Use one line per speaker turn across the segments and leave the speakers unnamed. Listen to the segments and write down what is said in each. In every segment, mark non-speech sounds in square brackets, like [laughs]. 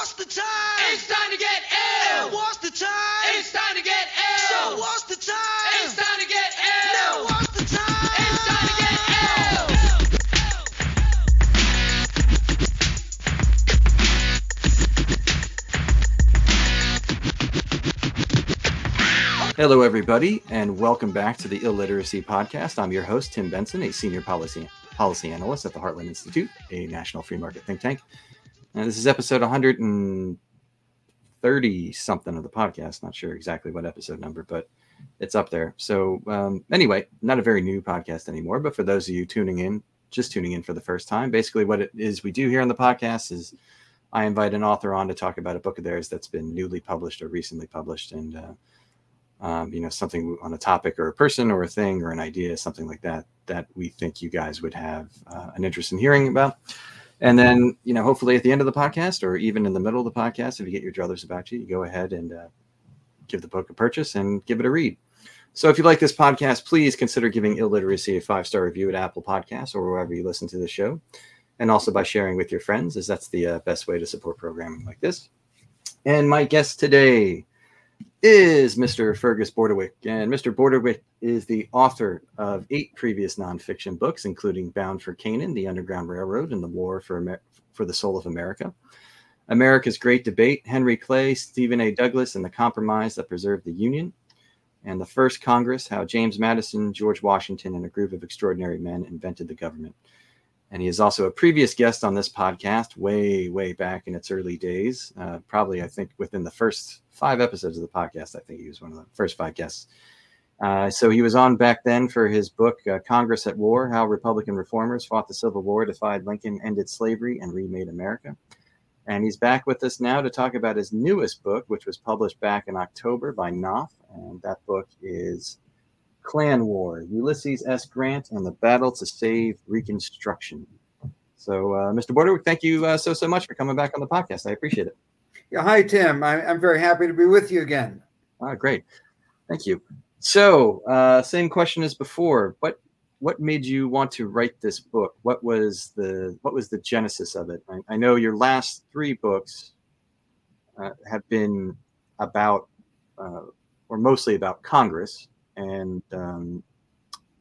what's the time?
It's time to get ill.
And what's the time?
It's time to get
so
ill.
what's the time?
It's time to get
now
ill.
what's the time?
It's time to get ill.
Hello, everybody, and welcome back to the Illiteracy Podcast. I'm your host, Tim Benson, a senior policy policy analyst at the Heartland Institute, a national free market think tank. And this is episode 130 something of the podcast. Not sure exactly what episode number, but it's up there. So, um, anyway, not a very new podcast anymore, but for those of you tuning in, just tuning in for the first time, basically what it is we do here on the podcast is I invite an author on to talk about a book of theirs that's been newly published or recently published, and uh, um, you know something on a topic or a person or a thing or an idea, something like that that we think you guys would have uh, an interest in hearing about. And then you know hopefully at the end of the podcast or even in the middle of the podcast, if you get your druthers about you, you go ahead and uh, give the book a purchase and give it a read. So if you like this podcast, please consider giving Illiteracy a five star review at Apple Podcasts or wherever you listen to the show and also by sharing with your friends, as that's the uh, best way to support programming like this. And my guest today is Mr. Fergus Bordewich. And Mr. Bordewich is the author of eight previous nonfiction books, including Bound for Canaan, The Underground Railroad, and The War for, Amer- for the Soul of America. America's Great Debate, Henry Clay, Stephen A. Douglas, and the Compromise that Preserved the Union. And the First Congress, How James Madison, George Washington, and a group of extraordinary men invented the government. And he is also a previous guest on this podcast, way, way back in its early days. Uh, probably, I think, within the first five episodes of the podcast, I think he was one of the first five guests. Uh, so he was on back then for his book, uh, Congress at War How Republican Reformers Fought the Civil War, Defied Lincoln, Ended Slavery, and Remade America. And he's back with us now to talk about his newest book, which was published back in October by Knopf. And that book is Klan War, Ulysses S. Grant and the Battle to Save Reconstruction. So, uh, Mr. Bordewich, thank you uh, so, so much for coming back on the podcast. I appreciate it.
Yeah, hi Tim. I, I'm very happy to be with you again.
Ah, great. Thank you. So, uh, same question as before. What what made you want to write this book? What was the what was the genesis of it? I, I know your last three books uh, have been about, uh, or mostly about Congress, and, um,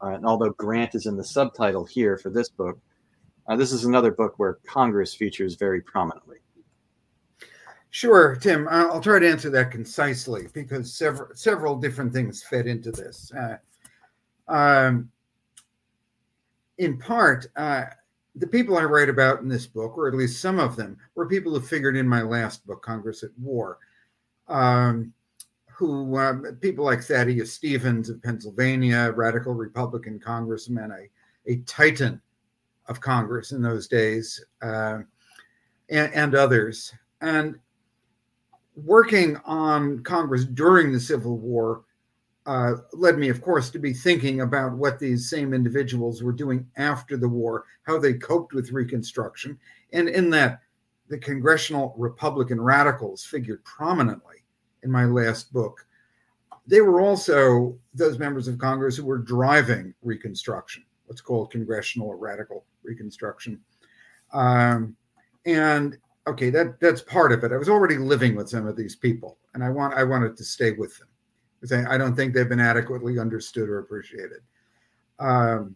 uh, and although Grant is in the subtitle here for this book, uh, this is another book where Congress features very prominently.
Sure, Tim. I'll try to answer that concisely because several several different things fed into this. Uh, um, in part, uh, the people I write about in this book, or at least some of them, were people who figured in my last book, Congress at War. Um, who um, people like Thaddeus Stevens of Pennsylvania, radical Republican congressman, a, a titan of Congress in those days, uh, and, and others. And working on Congress during the Civil War uh, led me, of course, to be thinking about what these same individuals were doing after the war, how they coped with Reconstruction. And in that, the congressional Republican radicals figured prominently in my last book. They were also those members of Congress who were driving Reconstruction, what's called congressional or radical Reconstruction. Um, and okay, that that's part of it. I was already living with some of these people, and I want I wanted to stay with them because I, I don't think they've been adequately understood or appreciated. Um,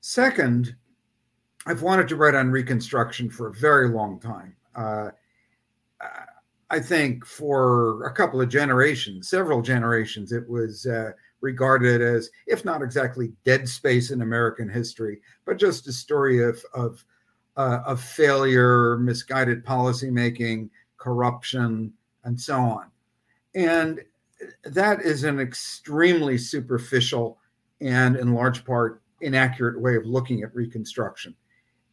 second, I've wanted to write on Reconstruction for a very long time. Uh, I think for a couple of generations, several generations, it was uh, regarded as, if not exactly dead space in American history, but just a story of of, uh, of failure, misguided policymaking, corruption, and so on. And that is an extremely superficial and, in large part, inaccurate way of looking at Reconstruction.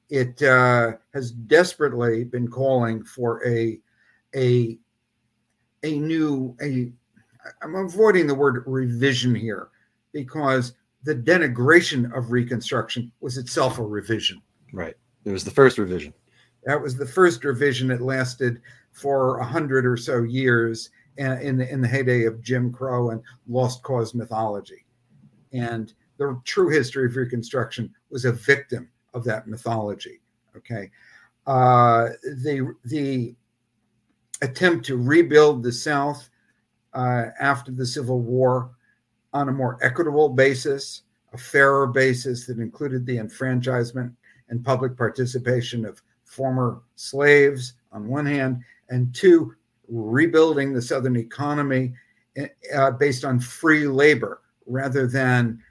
It uh, has desperately been calling for a a a new a I'm avoiding the word revision here because the denigration of Reconstruction was itself a revision.
Right. It was the first revision.
That was the first revision. It lasted for a hundred or so years in the, in the heyday of Jim Crow and Lost Cause mythology. And the true history of Reconstruction was a victim of that mythology. Okay. Uh, the the attempt to rebuild the South uh, after the Civil War on a more equitable basis, a fairer basis that included the enfranchisement and public participation of former slaves on one hand, and two, rebuilding the Southern economy uh, based on free labor rather than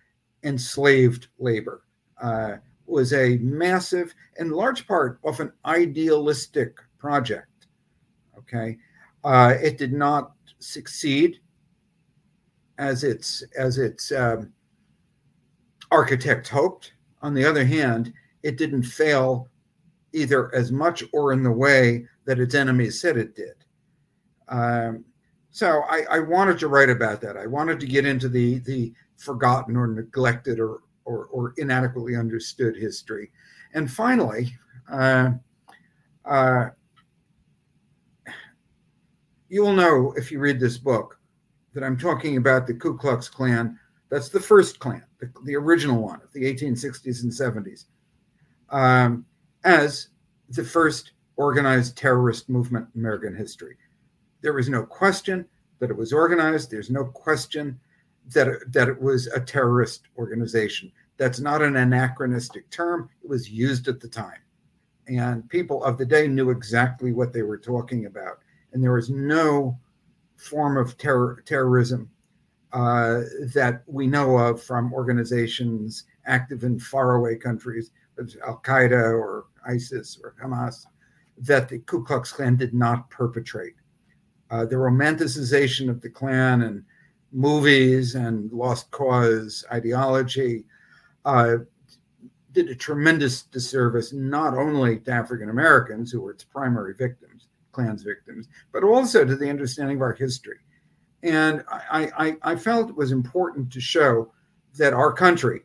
enslaved labor. Uh, was a massive, in large part, often idealistic project. Okay, uh, it did not succeed as its as its um, architect hoped. On the other hand, it didn't fail either as much or in the way that its enemies said it did. Um, so I, I, wanted to write about that. I wanted to get into the the forgotten or neglected or or, or inadequately understood history. And finally, uh, uh, you will know if you read this book that I'm talking about the Ku Klux Klan. That's the first Klan, the, the original one of the 1860s and 70s, um, as the first organized terrorist movement in American history. There is no question that it was organized. There's no question that it, that it was a terrorist organization. That's not an anachronistic term. It was used at the time. And people of the day knew exactly what they were talking about. And there was no form of terror, terrorism uh, that we know of from organizations active in faraway countries, Al Qaeda or ISIS or Hamas, that the Ku Klux Klan did not perpetrate. Uh, the romanticization of the Klan and movies and lost cause ideology uh, did a tremendous disservice not only to African Americans, who were its primary victims, Klan's victims, but also to the understanding of our history. And I, I, I felt it was important to show that our country,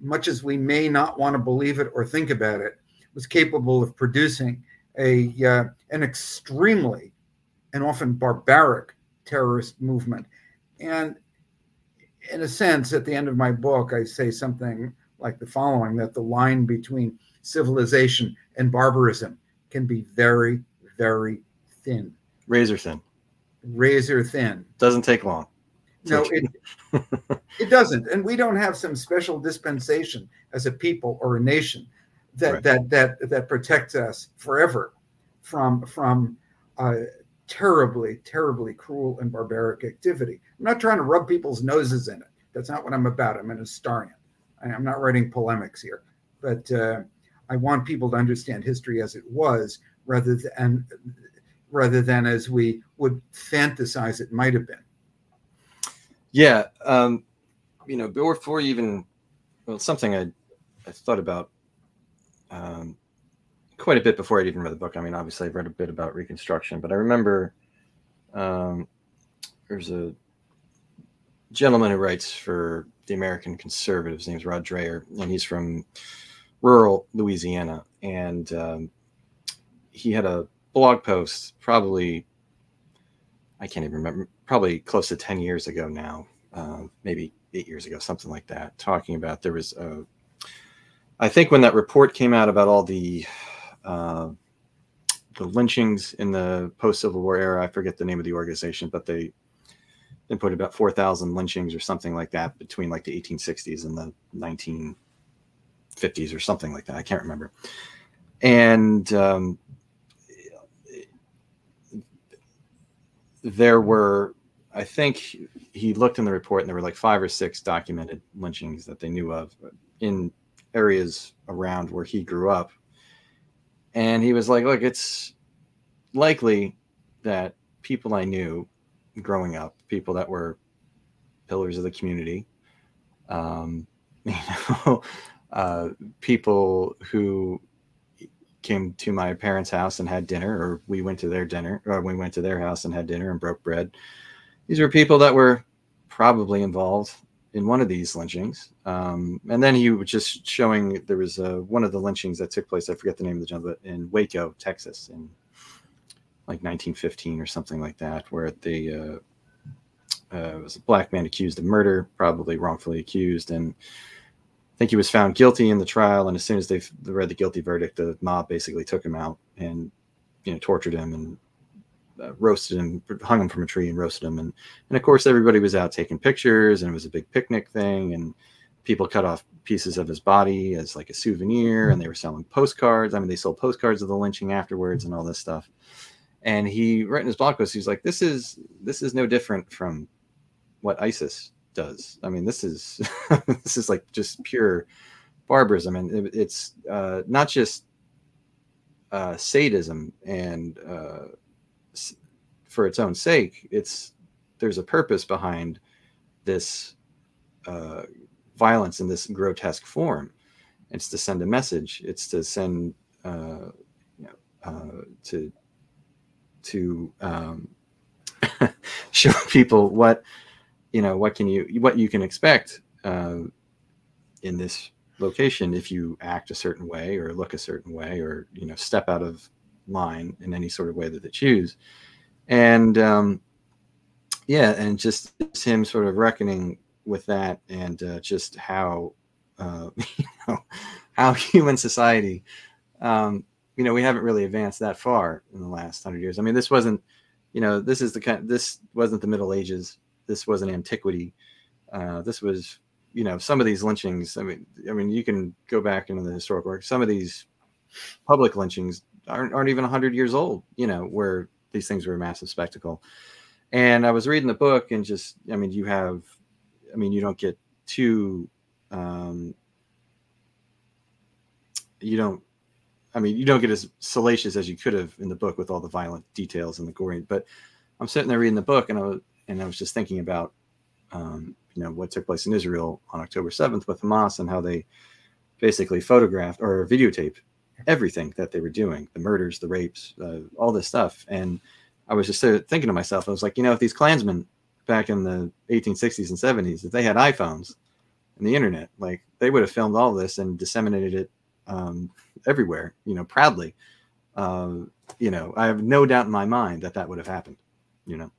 much as we may not want to believe it or think about it, was capable of producing a uh, an extremely and often barbaric terrorist movement. And in a sense, at the end of my book, I say something like the following that the line between civilization and barbarism can be very, very thin.
Razor thin.
Razor thin.
Doesn't take long.
No, it, [laughs] it doesn't. And we don't have some special dispensation as a people or a nation that right. that that that protects us forever from from uh, terribly, terribly cruel and barbaric activity. I'm not trying to rub people's noses in it. That's not what I'm about. I'm an historian. I'm not writing polemics here, but uh, I want people to understand history as it was, rather than rather than as we would fantasize it might have been.
Yeah, um, you know, before even well, something I I thought about um, quite a bit before I'd even read the book. I mean, obviously, I've read a bit about Reconstruction, but I remember um, there's a gentleman who writes for the American Conservatives. His name's Rod Dreher, and he's from rural Louisiana. And um, he had a blog post, probably, I can't even remember, probably close to 10 years ago now, uh, maybe eight years ago, something like that, talking about there was a, I think when that report came out about all the uh, the lynchings in the post Civil War era. I forget the name of the organization, but they they put about four thousand lynchings or something like that between like the 1860s and the 1950s or something like that. I can't remember. And um, there were, I think he looked in the report and there were like five or six documented lynchings that they knew of in areas around where he grew up. And he was like, "Look, it's likely that people I knew growing up, people that were pillars of the community, um, [laughs] you know, uh, people who came to my parents' house and had dinner, or we went to their dinner, or we went to their house and had dinner and broke bread. These were people that were probably involved in one of these lynchings. Um, and then he was just showing there was uh, one of the lynchings that took place. I forget the name of the gentleman in Waco, Texas, in like 1915 or something like that, where the uh, uh, was a black man accused of murder, probably wrongfully accused, and think he was found guilty in the trial. And as soon as they read the guilty verdict, the mob basically took him out and you know tortured him and uh, roasted him, hung him from a tree and roasted him, and and of course everybody was out taking pictures, and it was a big picnic thing, and people cut off pieces of his body as like a souvenir, and they were selling postcards. I mean, they sold postcards of the lynching afterwards, and all this stuff. And he, right in his blog post, he's like, "This is this is no different from what ISIS does. I mean, this is [laughs] this is like just pure barbarism, and it, it's uh, not just uh, sadism and uh, for its own sake. It's there's a purpose behind this uh, violence in this grotesque form. It's to send a message. It's to send uh, you know, uh, to to um, [laughs] show people what you know what can you what you can expect uh, in this location if you act a certain way or look a certain way or you know step out of line in any sort of way that they choose. And um, yeah and just him sort of reckoning with that and uh, just how uh, [laughs] you know how human society um, you know we haven't really advanced that far in the last hundred years. I mean this wasn't you know this is the kind this wasn't the middle ages this wasn't antiquity uh, this was you know some of these lynchings i mean i mean you can go back into the historical work some of these public lynchings aren't, aren't even 100 years old you know where these things were a massive spectacle. And i was reading the book and just i mean you have i mean you don't get too um you don't i mean you don't get as salacious as you could have in the book with all the violent details and the gory but i'm sitting there reading the book and i was and i was just thinking about um you know what took place in Israel on October 7th with Hamas and how they basically photographed or videotaped everything that they were doing the murders the rapes uh, all this stuff. And I was just thinking to myself I was like you know if these Klansmen back in the 1860s and 70s if they had iPhones and the internet like they would have filmed all this and disseminated it um, everywhere you know proudly. Uh, you know I have no doubt in my mind that that would have happened you know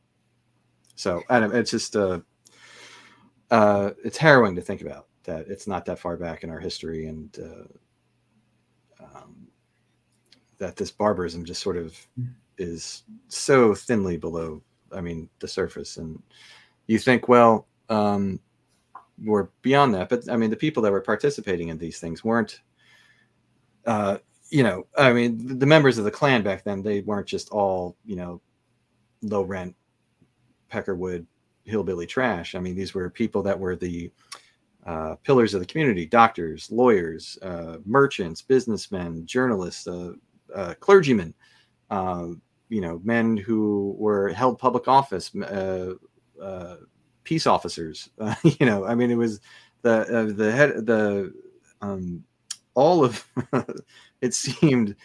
so I don't, it's just uh, uh, it's harrowing to think about that it's not that far back in our history and uh, um, that this barbarism just sort of is so thinly below i mean the surface. And you think well um, we're beyond that but i mean the people that were participating in these things weren't uh, you know i mean the members of the Klan back then they weren't just all you know low rent peckerwood hillbilly trash. I mean, these were people that were the uh, pillars of the community: doctors, lawyers, uh, merchants, businessmen, journalists, uh, uh clergymen. Um, you know, men who were held public office, uh, uh, peace officers. [laughs] you know, I mean, it was the the head the um, all of [laughs] it seemed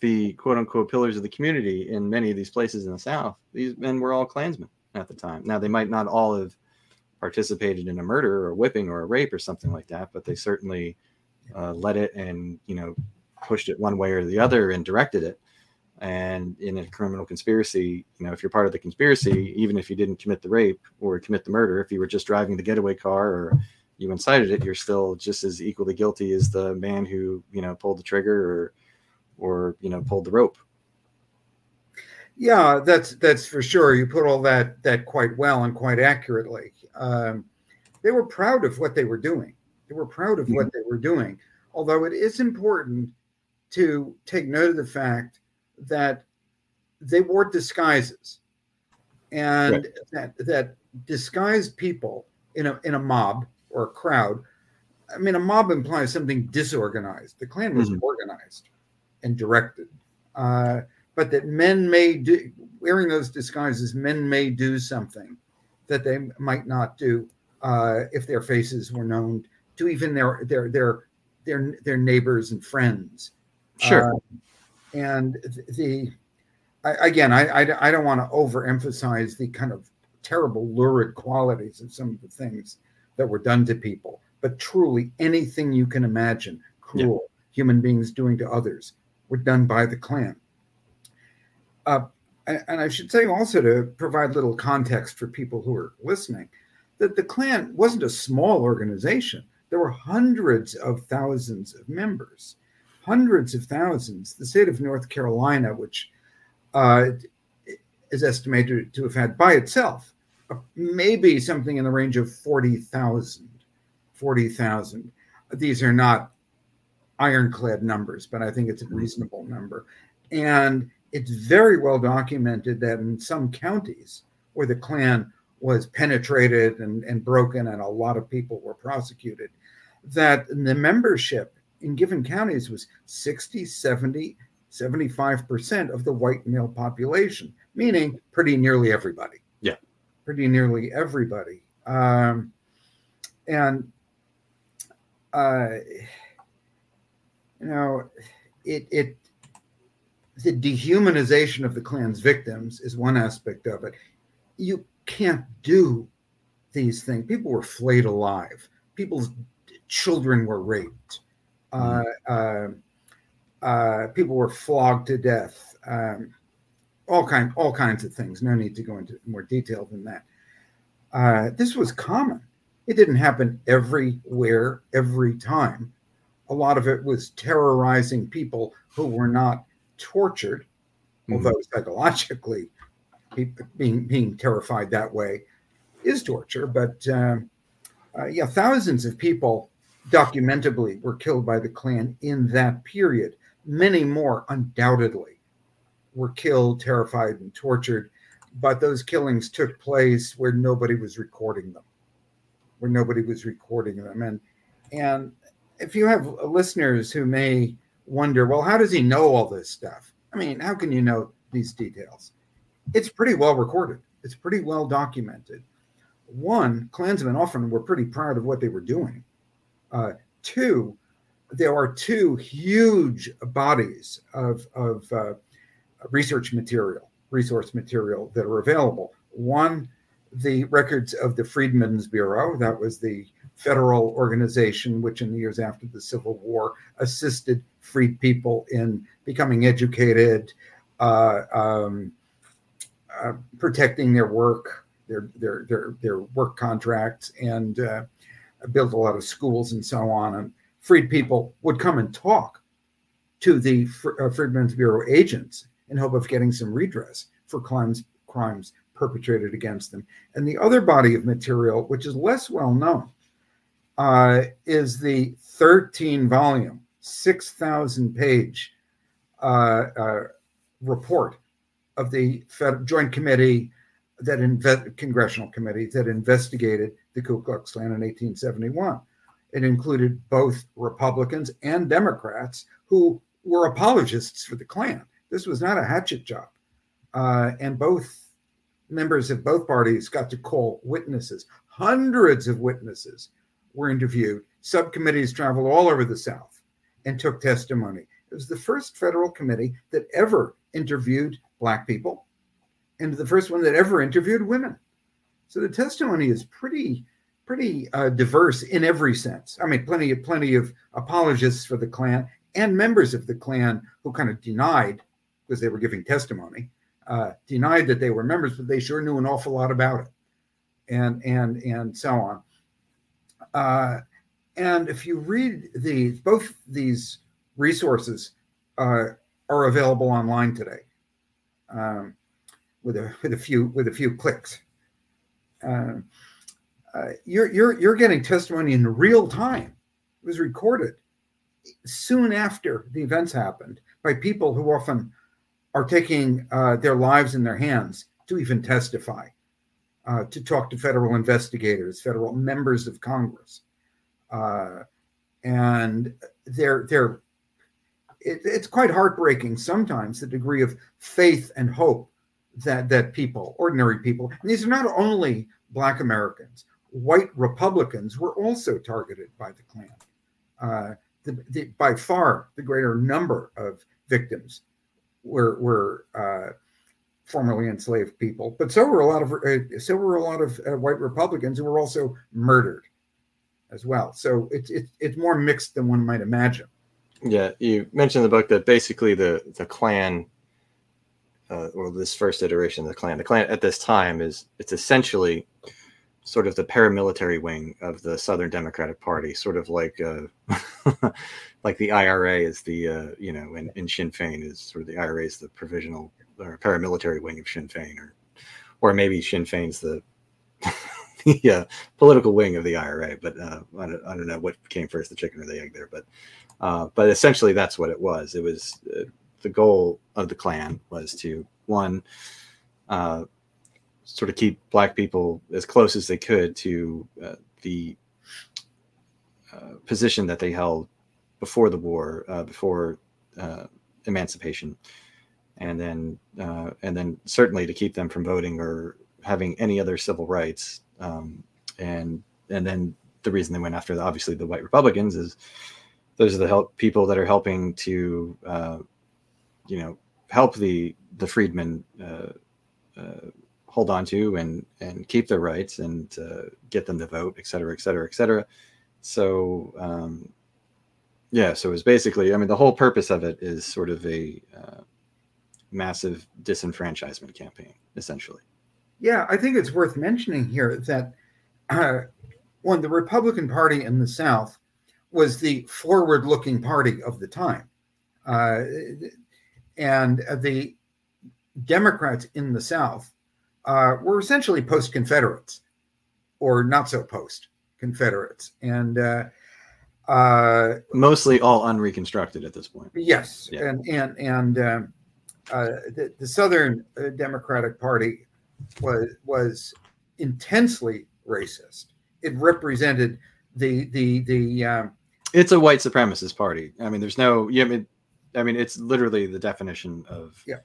the quote unquote pillars of the community in many of these places in the South. These men were all Klansmen at the time. Now they might not all have participated in a murder or a whipping or a rape or something like that, but they certainly uh, led it and you know pushed it one way or the other and directed it. And in a criminal conspiracy, you know, if you're part of the conspiracy, even if you didn't commit the rape or commit the murder, if you were just driving the getaway car or you incited it, you're still just as equally guilty as the man who you know pulled the trigger or or you know pulled the rope
yeah, that's that's for sure. You put all that that quite well and quite accurately. Um, they were proud of what they were doing. They were proud of mm-hmm. what they were doing. Although it is important to take note of the fact that they wore disguises, and right. that that disguised people in a in a mob or a crowd. I mean, a mob implies something disorganized. The Klan was mm-hmm. organized and directed. Uh, but that men may do wearing those disguises men may do something that they might not do uh, if their faces were known to even their their their their their neighbors and friends.
Sure. Uh,
and the I, again I, I i don't want to overemphasize the kind of terrible lurid qualities of some of the things that were done to people but truly anything you can imagine cruel yeah. human beings doing to others were done by the klan uh, and I should say also to provide little context for people who are listening, that the Klan wasn't a small organization. There were hundreds of thousands of members, hundreds of thousands. The state of North Carolina, which uh, is estimated to have had by itself uh, maybe something in the range of 40,000. 40,000. These are not ironclad numbers, but I think it's a reasonable number. And it's very well documented that in some counties where the Klan was penetrated and, and broken and a lot of people were prosecuted, that the membership in given counties was 60, 70, 75% of the white male population, meaning pretty nearly everybody.
Yeah.
Pretty nearly everybody. Um, and, uh, you know, it, it, the dehumanization of the Klan's victims is one aspect of it. You can't do these things. People were flayed alive. People's children were raped. Uh, uh, uh, people were flogged to death. Um, all kind, all kinds of things. No need to go into more detail than that. Uh, this was common. It didn't happen everywhere, every time. A lot of it was terrorizing people who were not tortured,
Mhm.
although psychologically being being terrified that way is torture. But um, uh, yeah, thousands of people documentably were killed by the Klan in that period. Many more, undoubtedly, were killed, terrified, and tortured. But those killings took place where nobody was recording them, where nobody was recording them. And and if you have listeners who may wonder, well, how does he know all this stuff? I mean, how can you know these details? It's pretty well recorded. It's pretty well documented. One, Klansmen often were pretty proud of what they were doing. Uh, two, there are two huge bodies of, of uh, research material, resource material that are available. One, the records of the Freedmen's Bureau, that was the federal organization which, in the years after the Civil War, assisted freed people in becoming educated, uh, um, uh, protecting their work, their their their their work contracts, and uh, built a lot of schools and so on. And freed people would come and talk to the uh, Freedmen's Bureau agents in hope of getting some redress for crimes crimes perpetrated against them. And the other body of material, which is less well known, uh, is the 13 volume, 6,000 page uh, uh, report of the Fed- Joint Committee that inve- Congressional Committee that investigated the Ku Klux Klan in 1871. It included both Republicans and Democrats who were apologists for the Klan. This was not a hatchet job. Uh, and both members of both parties got to call witnesses. Hundreds of witnesses were interviewed. Subcommittees traveled all over the South and took testimony. It was the first federal committee that ever interviewed Black people and the first one that ever interviewed women. So the testimony is pretty, pretty uh, diverse in every sense. I mean, plenty of plenty of apologists for the Klan and members of the Klan who kind of denied because they were giving testimony, uh, denied that they were members, but they sure knew an awful lot about it, and and and so on. Uh, and if you read the both these resources uh, are available online today um, with a with a few with a few clicks. Um, uh, you're you're you're getting testimony in real time. It was recorded soon after the events happened by people who often are taking uh, their lives in their hands to even testify, uh, to talk to federal investigators, federal members of Congress, uh, and they're they're. It, it's quite heartbreaking sometimes the degree of faith and hope that that people, ordinary people, and these are not only Black Americans, white Republicans were also targeted by the Klan. Uh, the, the, by far the greater number of victims were were uh, formerly enslaved people, but so were a lot of uh, so were a lot of uh, white Republicans who were also murdered as well. So it's it's it's more mixed than one might imagine.
Yeah, you mentioned in the book that basically the the Klan, uh, or this first iteration of the Klan, the Klan at this time is it's essentially sort of the paramilitary wing of the Southern Democratic Party, sort of like uh, [laughs] like the IRA is the uh, you know, and, and Sinn Féin is sort of the IRA is the provisional or paramilitary wing of Sinn Fein, or or maybe Sinn Fein's the [laughs] the uh, political wing of the IRA. But uh, I, don't, I don't know what came first, the chicken or the egg there. But uh, but essentially, that's what it was. It was uh, the goal of the Klan was to one sort of keep black people as close as they could to uh, the uh, position that they held before the war, uh, before uh, emancipation, and then uh, and then certainly to keep them from voting or having any other civil rights. Um, and and then the reason they went after the, obviously the white Republicans is those are the help people that are helping to uh, you know help the the freedmen uh, hold on to and and keep their rights and uh, get them to vote, et cetera, et cetera, et cetera. So um, yeah, so it's basically, I mean, the whole purpose of it is sort of a uh, massive disenfranchisement campaign, essentially.
Yeah, I think it's worth mentioning here that uh, when the Republican Party in the South was the forward-looking party of the time, uh, and the Democrats in the South uh, were essentially post-Confederates, or not so post-Confederates, and uh, uh,
Mostly all unreconstructed at this point.
Yes,
Yeah.
and and and um, uh, the, the Southern uh, Democratic Party was was intensely racist. It represented the the the um,
It's a white supremacist party. I mean, there's no, yeah, I mean, I mean, it's literally the definition of
Yeah.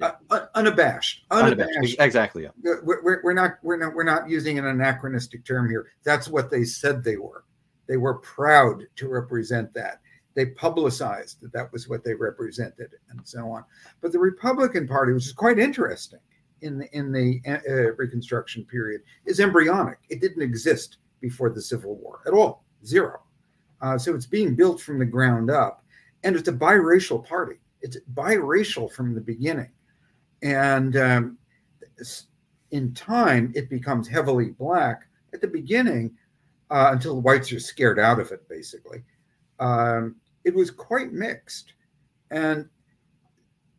Uh, unabashed,
unabashed.
unabashed.
Exactly. Yeah.
We're, we're, we're not we're not we're not using an anachronistic term here. That's what they said they were. They were proud to represent that. They publicized that that was what they represented, and so on. But the Republican Party, which is quite interesting in the in the uh, Reconstruction period, is embryonic. It didn't exist before the Civil War at all, zero. Uh, so it's being built from the ground up, and it's a biracial party. It's biracial from the beginning, and um, in time it becomes heavily black. At the beginning, uh, until the whites are scared out of it, basically, um, it was quite mixed, and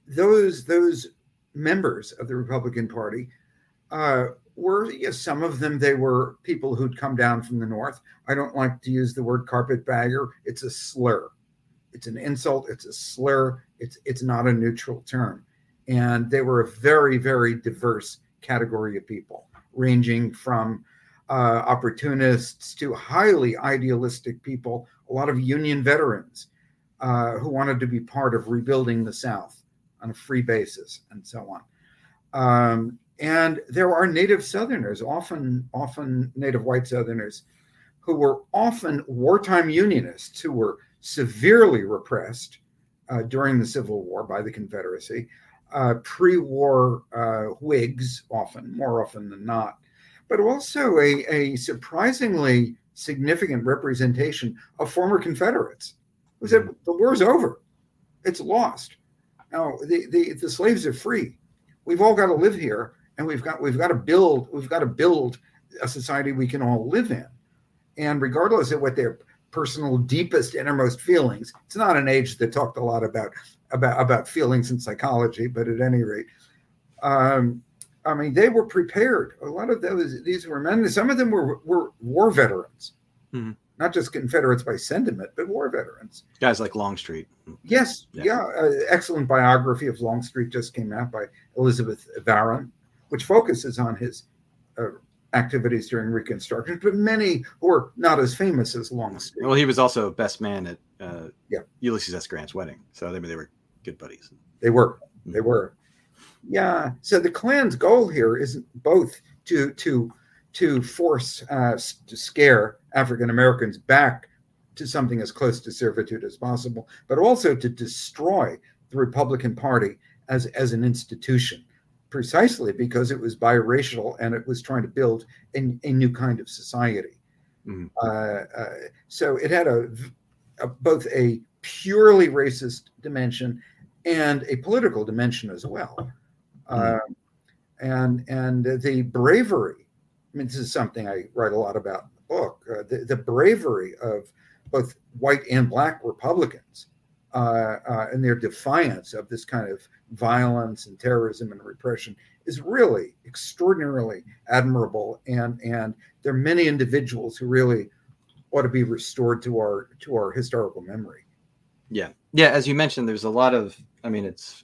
those those members of the Republican Party uh, were some of them they were people who'd come down from the north. I don't like to use the word carpetbagger; it's a slur. It's an insult. It's a slur. It's it's not a neutral term, and they were a very very diverse category of people, ranging from uh, opportunists to highly idealistic people, a lot of Union veterans uh, who wanted to be part of rebuilding the South on a free basis, and so on. Um, and there are Native Southerners, often often Native white Southerners, who were often wartime Unionists who were severely repressed uh, during the Civil War by the Confederacy, uh, pre-war uh, Whigs, often more often than not but also a, a surprisingly significant representation of former Confederates who said the war's over, it's lost. Now the, the the slaves are free. We've all got to live here, and we've got we've got to build we've got to build a society we can all live in. And regardless of what their personal deepest innermost feelings, it's not an age that talked a lot about about about feelings and psychology, but at any rate. Um, I mean, they were prepared. A lot of those, these were men. Some of them were were war veterans,
Mhm.
not just Confederates by sentiment, but war veterans.
Guys like Longstreet.
Yes,
Yeah.
yeah. uh, excellent biography of Longstreet just came out by Elizabeth Varon, which focuses on his uh, activities during Reconstruction. But many who are not as famous as Longstreet.
Well, he was also best man at uh,
Yeah.
Ulysses S. Grant's wedding. So they, they were good buddies.
They were. They were. Yeah. So the Klan's goal here isn't both to to to force uh, to scare African Americans back to something as close to servitude as possible, but also to destroy the Republican Party as as an institution, precisely because it was biracial and it was trying to build a, a new kind of society.
Mhm.
Uh, uh, so it had a, a both a purely racist dimension and a political dimension as well.
Mhm.
Um, and and the bravery. I mean, this is something I write a lot about in the book. Uh, the, the bravery of both white and black Republicans uh, uh, and their defiance of this kind of violence and terrorism and repression is really extraordinarily admirable. And and there are many individuals who really ought to be restored to our to our historical memory.
Yeah, yeah. As you mentioned, there's a lot of. I mean, it's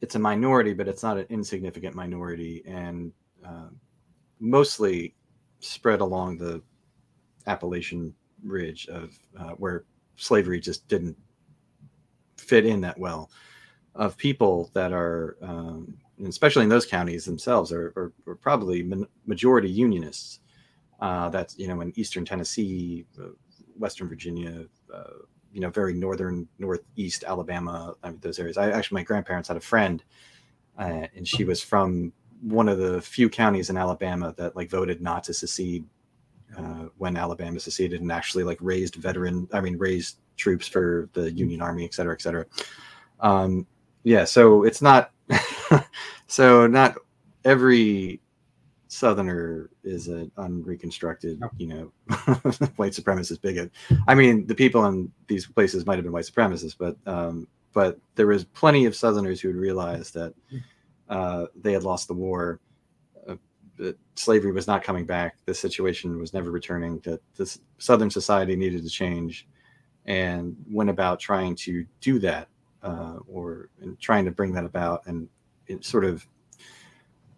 it's a minority, but it's not an insignificant minority, and uh, mostly spread along the Appalachian Ridge of uh, where slavery just didn't fit in that well. Of people that are, um, especially in those counties themselves, are, are, are probably majority Unionists. Uh, that's you know in Eastern Tennessee, uh, Western Virginia, uh, you know, very northern, northeast Alabama, I mean, those areas. I actually, my grandparents had a friend, uh, and she was from one of the few counties in Alabama that like voted not to secede uh, when Alabama seceded and actually like raised veteran, I mean, raised troops for the Union Army, et cetera, et cetera. Um, yeah, so it's not, [laughs] so not every Southerner is an unreconstructed, you know, [laughs] white supremacist bigot. I mean, the people in these places might have been white supremacists, but um, but there was plenty of Southerners who had realized that uh, they had lost the war, uh, that slavery was not coming back, the situation was never returning, that this Southern society needed to change, and went about trying to do that, uh, or trying to bring that about, and sort of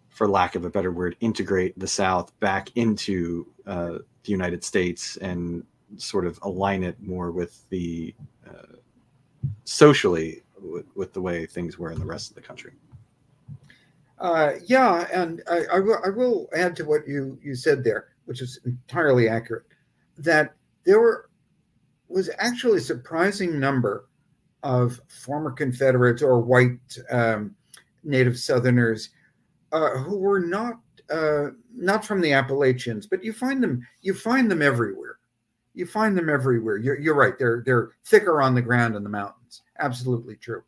for lack of a better word, integrate the South back into uh, the United States and sort of align it more with the uh, socially with, with, the way things were in the rest of the country.
Uh, yeah, and I, I, will, I will add to what you, you said there, which is entirely accurate, that there were was actually a surprising number of former Confederates or white um, Native Southerners uh, who were not uh, not from the Appalachians, but you find them you find them everywhere. You find them everywhere. You're, you're right. They're they're thicker on the ground in the mountains. Absolutely true.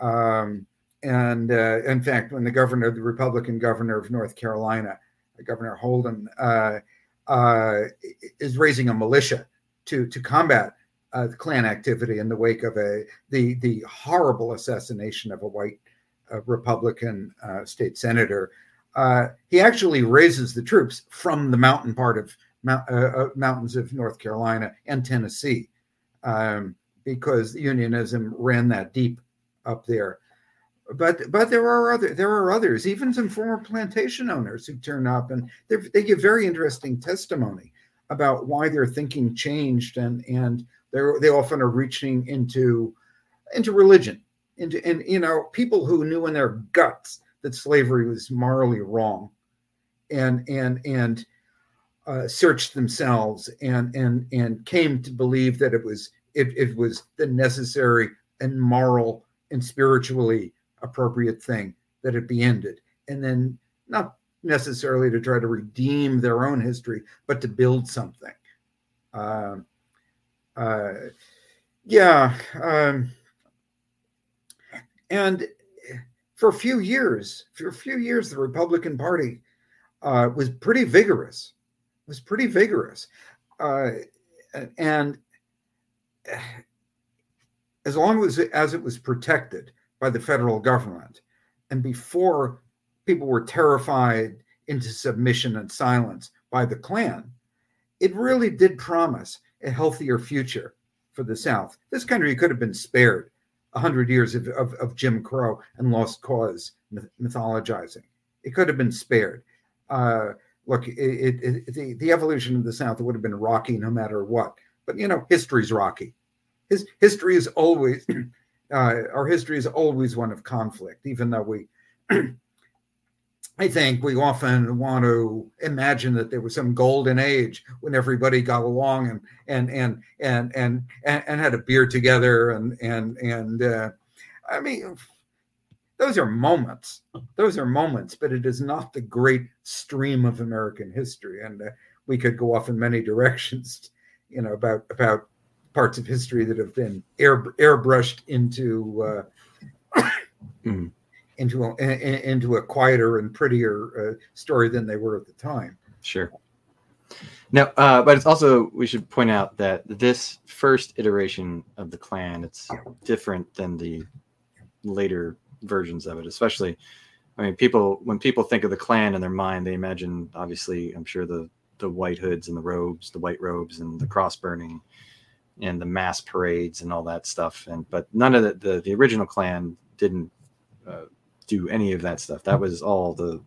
Um, and uh, in fact, when the governor, the Republican governor of North Carolina, Governor Holden, uh, uh, is raising a militia to to combat uh, Klan activity in the wake of a the the horrible assassination of a white a Republican uh, state senator, uh, he actually raises the troops from the mountain part of uh, uh, mountains of North Carolina and Tennessee, um, because unionism ran that deep up there. But but there are other there are others, even some former plantation owners who turn up and they give very interesting testimony about why their thinking changed and and they they often are reaching into into religion and, and you know people who knew in their guts that slavery was morally wrong and and and uh, searched themselves and and and came to believe that it was it, it was the necessary and moral and spiritually appropriate thing that it be ended. And then not necessarily to try to redeem their own history but to build something uh, uh, yeah um, and for a few years, for a few years, the Republican Party uh, was pretty vigorous. Was pretty vigorous, uh, and as long as it, as it was protected by the federal government, and before people were terrified into submission and silence by the Klan, it really did promise a healthier future for the South. This country could have been spared 100 years of, of, of Jim Crow and lost cause mythologizing. It could have been spared. Uh, look, it, it, it, the, the evolution of the South would have been rocky no matter what. But, you know, history's rocky. His, history is always, [clears throat] uh, our history is always one of conflict, even though we [clears throat] I think we often want to imagine that there was some golden age when everybody got along and and and and and and, and had a beer together and and and uh, I mean those are moments. Those are moments but it is not the great stream of American history. And uh, we could go off in many [laughs] directions you know about about parts of history that have been air airbrushed into uh, mm into a into a quieter and prettier uh, story than they were at the time.
Sure. Now, uh, but it's also we should point out that this first iteration of the Klan it's different than the later versions of it. Especially, I mean, people when people think of the Klan in their mind, they imagine obviously, I'm sure the the white hoods and the robes, the white robes and the cross burning, and the mass parades and all that stuff. And but none of the the, the original Klan didn't uh, do any of that stuff. That was all the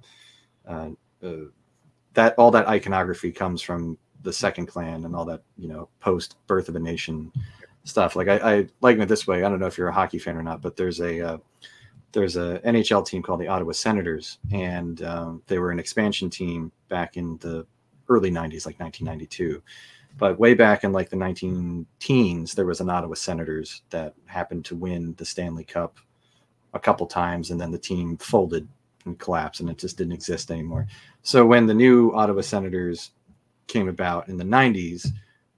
uh, uh, that all that iconography comes from the second Klan and all that you know post birth of a nation stuff. Like I, I like it this way. I don't know if you're a hockey fan or not but there's a uh, there's a nhl team called the ottawa senators and um, they were an expansion team back in the early 90s like 1992 but way back in like the 19 teens there was an ottawa senators that happened to win the stanley cup a couple times and then the team folded and collapsed and it just didn't exist anymore so when the new Ottawa Senators came about in the 90s,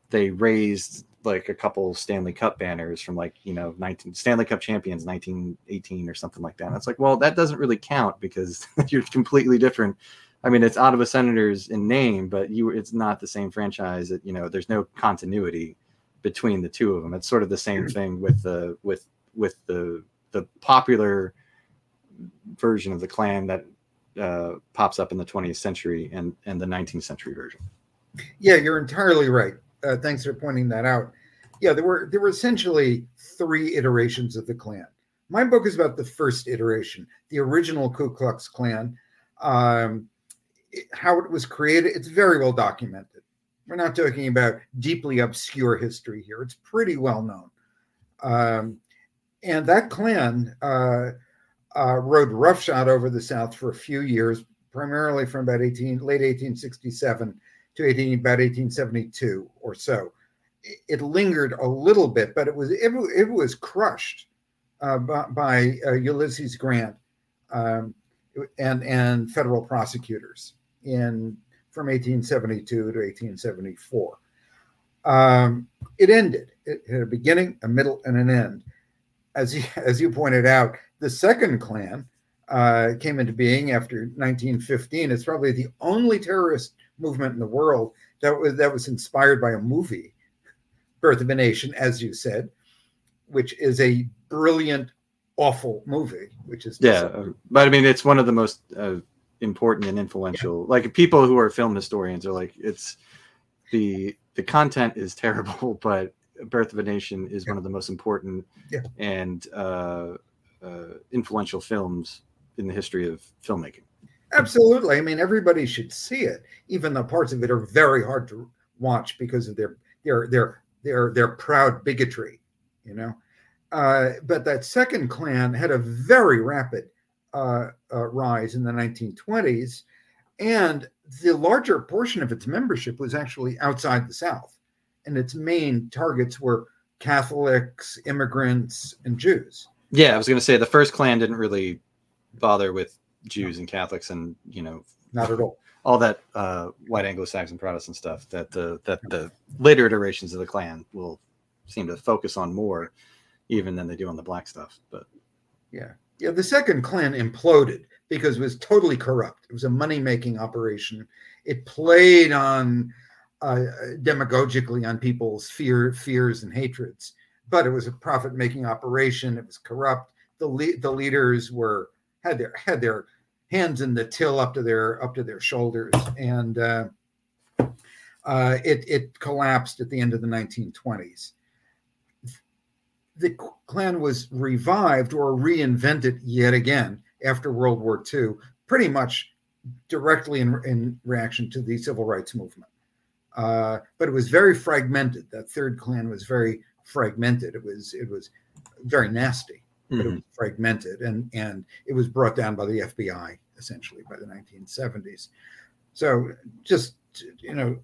they raised like a couple Stanley Cup banners from like, you know, 19 Stanley Cup champions 1918 or something like that. And it's like, well, that doesn't really count because [laughs] you're completely different. I mean, it's Ottawa Senators in name, but you it's not the same franchise. That, you know, there's no continuity between the two of them. It's sort of the same thing with the with with the the popular version of the Klan that uh, pops up in the 20th century and and the 19th century version.
Yeah, you're entirely right. Uh, thanks for pointing that out. Yeah, there were there were essentially three iterations of the Klan. My book is about the first iteration, the original Ku Klux Klan. Um, it- how it was created, it's very well documented. We're not talking about deeply obscure history here. It's pretty well known. Um, and that Klan uh, uh, rode roughshod over the South for a few years, primarily from about 18, late 1867 to 18, about 1872 or so. It, it lingered a little bit, but it was it, it was crushed uh, by, by uh, Ulysses Grant um, and and federal prosecutors in from 1872 to 1874. Um, it ended. It had a beginning, a middle, and an end. As you, [laughs] as you pointed out, the second Klan uh, came into being after 1915. It's probably the only terrorist movement in the world that was that was inspired by a movie, Birth of a Nation, as you said, which is a brilliant, awful movie. Which is
Yeah, uh, but I mean, it's one of the most uh, important and influential. Like people who are film historians are like, it's the the content is terrible, [laughs] but Birth of a Nation is
Yeah.
one of the most important
Yeah.
and uh, uh, influential films in the history of filmmaking.
Absolutely. I mean, everybody should see it, even though parts of it are very hard to watch because of their their their their their proud bigotry, you know. Uh, but that second Klan had a very rapid uh, uh, rise in the 1920s, and the larger portion of its membership was actually outside the South, and its main targets were Catholics, immigrants, and Jews.
Yeah, I was going to say the first Klan didn't really bother with Jews and Catholics and you know
Not at all.
all that uh, white Anglo-Saxon Protestant stuff that the that the later iterations of the Klan will seem to focus on more, even than they do on the black stuff. But
Yeah. Yeah. The second Klan imploded because it was totally corrupt. It was a money making operation. It played on uh, demagogically on people's fear, fears, and hatreds, but it was a profit making operation. It was corrupt. The le- the leaders were had their had their hands in the till up to their up to their shoulders, and uh, uh, it it collapsed at the end of the 1920s the Klan was revived or reinvented yet again after World War II, pretty much directly in, in reaction to the civil rights movement. Uh, but it was very fragmented. That third Klan was very fragmented. It was it was very nasty, but it was fragmented, and and it was brought down by the FBI essentially by the 1970s. So just you know,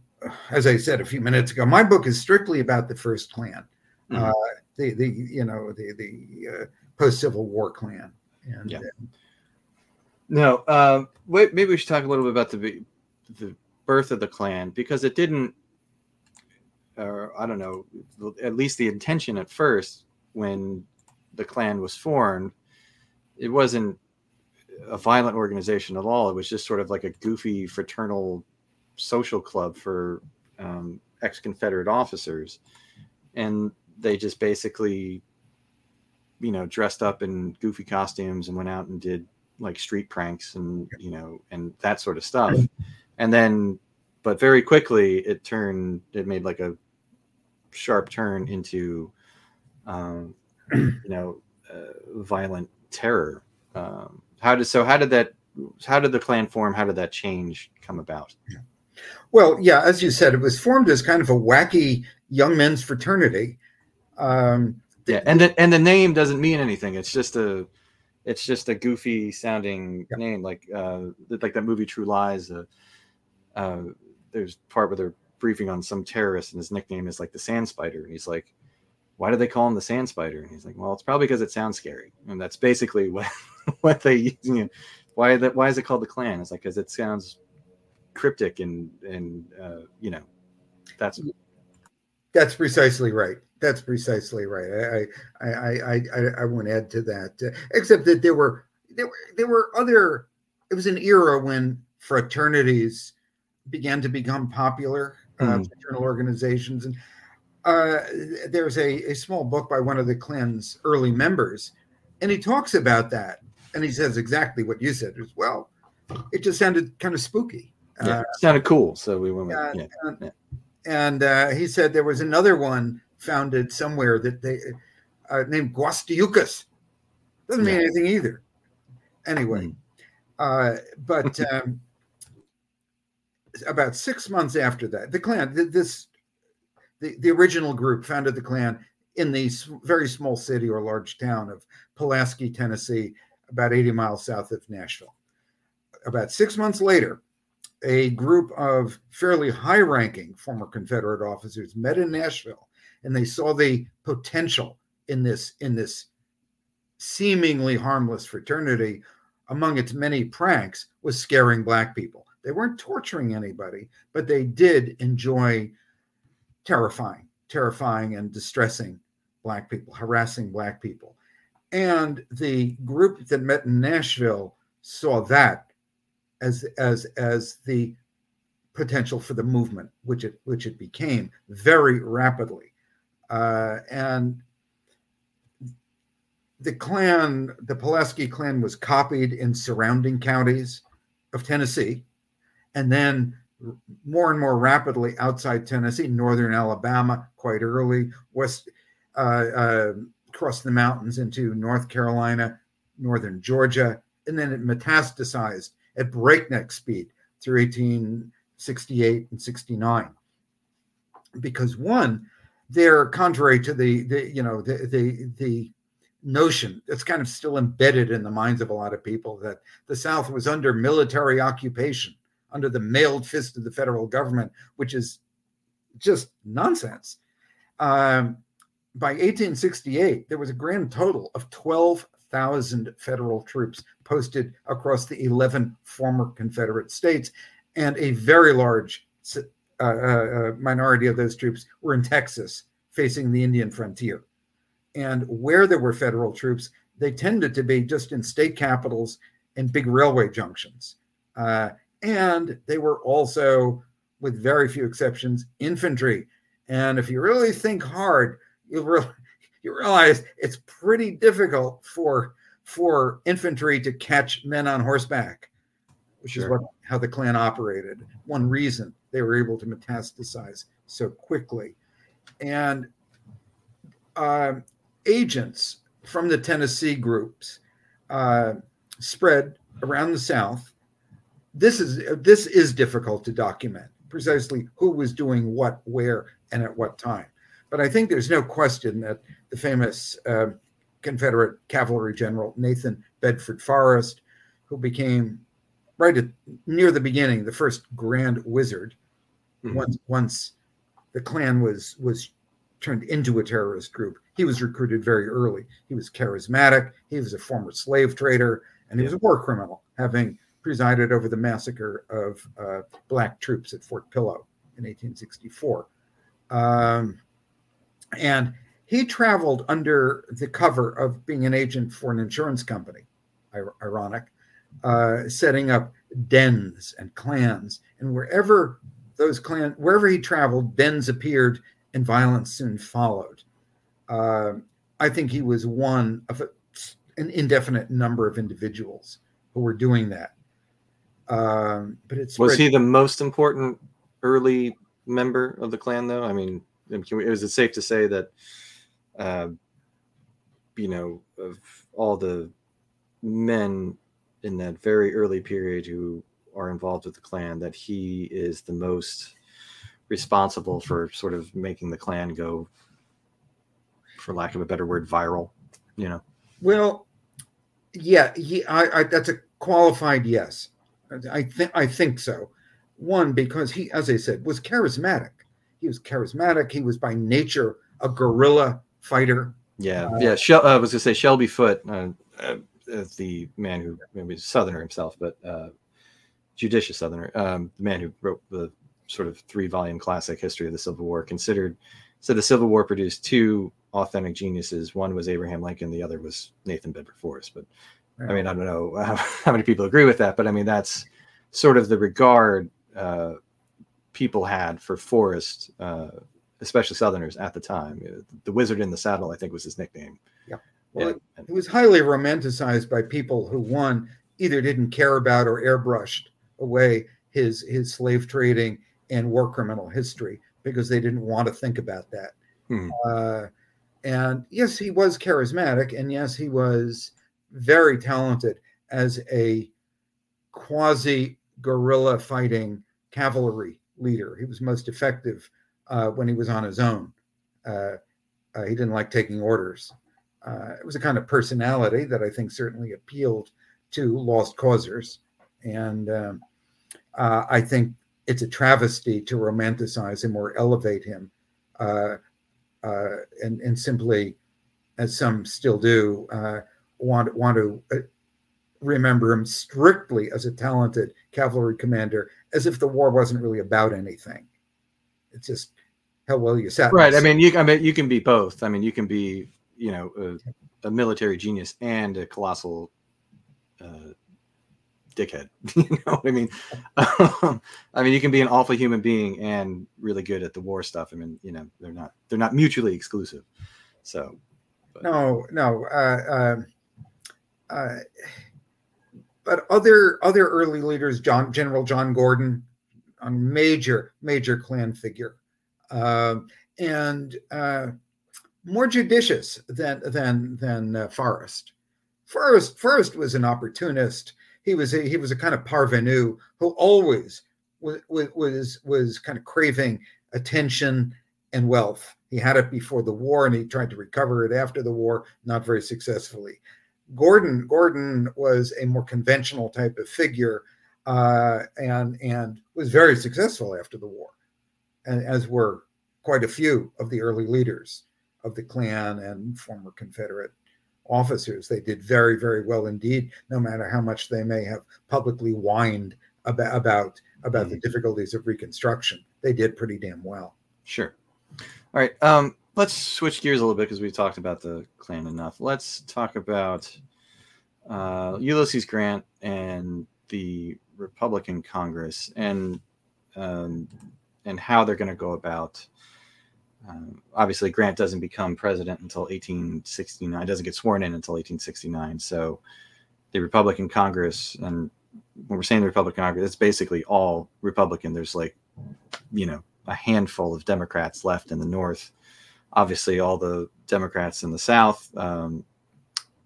as I said a few minutes ago, my book is strictly about the first Klan
Mhm.
uh, the the you know the the uh, post Civil War Klan, And
Yeah. no, uh, wait, maybe we should talk a little bit about the the birth of the Klan because it didn't, or I don't know, at least the intention at first when the Klan was formed, it wasn't a violent organization at all. It was just sort of like a goofy fraternal social club for um, ex-Confederate officers, and they just basically, you know, dressed up in goofy costumes and went out and did like street pranks and you know and that sort of stuff, and then, but very quickly it turned. It made like a sharp turn into, um, you know, uh, violent terror. Um, how did so? How did that? How did the Klan form? How did that change come about?
Well, yeah, as you said, it was formed as kind of a wacky young men's fraternity. Um,
Yeah, and the and the name doesn't mean anything. It's just a, it's just a goofy sounding
Yeah.
name, like uh, like that movie True Lies. Uh, uh, there's part where they're briefing on some terrorist, and his nickname is like the Sand Spider, and he's like, "Why do they call him the Sand Spider?" And he's like, "Well, it's probably because it sounds scary," and that's basically [laughs] what what they you know, why that why is it called the Klan? It's like because it sounds cryptic and and uh, you know that's
That's precisely right. That's precisely right. I I I I, I, I won't add to that, uh, except that there were there were there were other. It was an era when fraternities began to become popular, uh, fraternal organizations, and uh, there's a, a small book by one of the Klan's early members, and he talks about that, and he says exactly what you said as well. It just sounded kind of spooky.
yeah,
Uh,
it sounded cool, so we went with
yeah, and,
yeah.
and, uh, he said there was another one founded somewhere that they uh, named Guastiucas. Doesn't mean anything either. Anyway,
Mm.
uh, but [laughs] um, about six months after that, the Klan, this the, the original group founded the Klan in the very small city or large town of Pulaski, Tennessee, about 80 miles south of Nashville. About six months later, a group of fairly high ranking former Confederate officers met in Nashville and they saw the potential in this in this seemingly harmless fraternity among its many pranks was scaring black people. They weren't torturing anybody, but they did enjoy terrifying, terrifying and distressing black people, harassing black people. And the group that met in Nashville saw that as as as the potential for the movement, which it which it became very rapidly. Uh, and the Klan, the Pulaski Klan, was copied in surrounding counties of Tennessee, and then more and more rapidly outside Tennessee, northern Alabama, quite early, west uh, uh, across the mountains into North Carolina, northern Georgia, and then it metastasized at breakneck speed through 1868 and 69. Because one, they're contrary to the, the you know the the the notion that's kind of still embedded in the minds of a lot of people that the South was under military occupation, under the mailed fist of the federal government, which is just nonsense. Um, by 1868, there was a grand total of 12,000 federal troops posted across the 11 former Confederate states, and a very large uh, uh, minority of those troops were in Texas, facing the Indian frontier. And where there were federal troops, they tended to be just in state capitals and big railway junctions. Uh, and they were also, with very few exceptions, infantry. And if you really think hard, you, re- [laughs] you realize it's pretty difficult for for infantry to catch men on horseback, which is what how the Klan operated. One reason they were able to metastasize so quickly, and um, agents from the Tennessee groups uh, spread around the South. This is this is difficult to document precisely who was doing what, where, and at what time. But I think there's no question that the famous uh, Confederate cavalry general Nathan Bedford Forrest, who became right at near the beginning the first Grand Wizard,
Mhm.
once once the Klan was was turned into a terrorist group. He was recruited very early. He was charismatic. He was a former slave trader, and he was a war criminal, having presided over the massacre of uh, black troops at Fort Pillow in 1864. Um, and he traveled under the cover of being an agent for an insurance company, ir- ironic, uh, setting up dens and clans and wherever those clan, wherever he traveled, dens appeared, and violence soon followed. Uh, I think he was one of a, an indefinite number of individuals who were doing that. Um, but it's
Was he the most important early member of the Klan, though? I mean, can we, is it safe to say that, uh, you know, of all the men in that very early period who are involved with the Klan, that he is the most responsible for sort of making the Klan go, for lack of a better word, viral? You know.
Well, yeah, he, I, I, that's a qualified yes. I think I think so. One because he, as I said, was charismatic. He was charismatic. He was by nature a guerrilla fighter.
Yeah, uh, yeah. Shel- uh, I was gonna say Shelby Foote, uh, uh, the man who maybe was Southerner himself, but uh, judicious Southerner, um, the man who wrote the sort of three-volume classic history of the Civil War, considered said the Civil War produced two authentic geniuses. One was Abraham Lincoln, the other was Nathan Bedford Forrest. But I mean, I don't know how, [laughs] how, many people agree with that, but I mean, that's sort of the regard uh, people had for Forrest, uh, especially Southerners at the time. The Wizard in the Saddle, I think, was his nickname.
Yeah. Well, it, it was highly romanticized by people who, one, either didn't care about or airbrushed away his his slave trading and war criminal history because they didn't want to think about that.
Hmm.
Uh, and yes, he was charismatic, and yes, he was very talented as a quasi guerrilla fighting cavalry leader. He was most effective uh, when he was on his own. Uh, uh, he didn't like taking orders. Uh, it was a kind of personality that I think certainly appealed to lost causers. And um, uh, I think it's a travesty to romanticize him or elevate him uh, and, and simply, as some still do, want want to uh, remember him strictly as a talented cavalry commander, as if the war wasn't really about anything. It's just how well you sat.
Right. I mean, you. I mean, you can be both. I mean, you can be, you know, a, a military genius and a colossal uh, dickhead. [laughs] you know what I mean? Um, I mean, you can be an awful human being and really good at the war stuff. I mean, you know, they're not they're not mutually exclusive. So.
But. No, no. Uh, um, uh, but other other early leaders, John General John Gordon, a major major Klan figure, uh, and uh, more judicious than than than uh, Forrest. Forrest Forrest was an opportunist. He was a, he was a kind of parvenu who always was was was kind of craving attention and wealth. He had it before the war, and he tried to recover it after the war, not very successfully. Gordon Gordon was a more conventional type of figure, uh, and and was very successful after the war, and as were quite a few of the early leaders of the Klan and former Confederate officers. They did very very well indeed, no matter how much they may have publicly whined about about about mm-hmm. the difficulties of Reconstruction. They did pretty damn well.
Sure. All right. Um, let's switch gears a little bit because we've talked about the Klan enough. Let's talk about uh, Ulysses Grant and the Republican Congress and um, and how they're going to go about. Um, obviously, Grant doesn't become president until 1869. Doesn't get sworn in until 1869. So, the Republican Congress, and when we're saying the Republican Congress, it's basically all Republican. There's like, you know, a handful of Democrats left in the North obviously all the Democrats in the South um,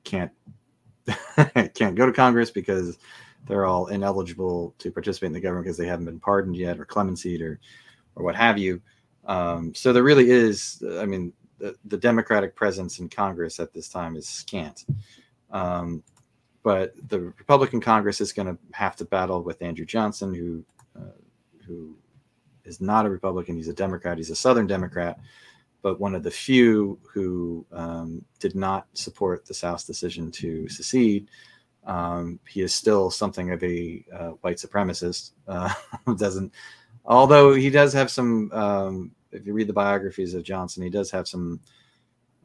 can't [laughs] can't go to Congress because they're all ineligible to participate in the government because they haven't been pardoned yet or clemency or or what have you. Um, so there really is, I mean, the, the, Democratic presence in Congress at this time is scant. Um, but the Republican Congress is going to have to battle with Andrew Johnson, who uh, who is not a Republican. He's a Democrat. He's a Southern Democrat but one of the few who um, did not support the South's decision to secede. Um, he is still something of a uh, white supremacist. Uh, [laughs] doesn't, although he does have some. Um, if you read the biographies of Johnson, he does have some.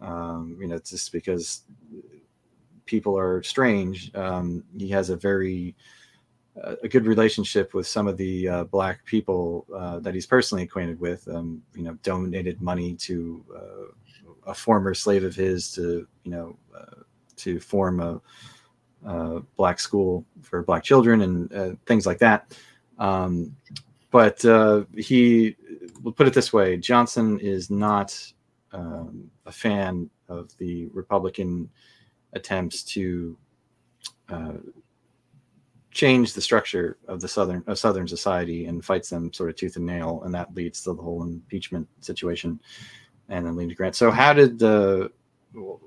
Um, you know, just because people are strange. Um, he has a very a good relationship with some of the uh, black people uh, that he's personally acquainted with. Um, you know, donated money to uh, a former slave of his to you know uh, to form a, a black school for black children and uh, things like that. Um, but uh, he, we'll put it this way: Johnson is not um, a fan of the Republican attempts to change the structure of the southern of southern society and fights them sort of tooth and nail, and that leads to the whole impeachment situation, and then lead to Grant. So, how did the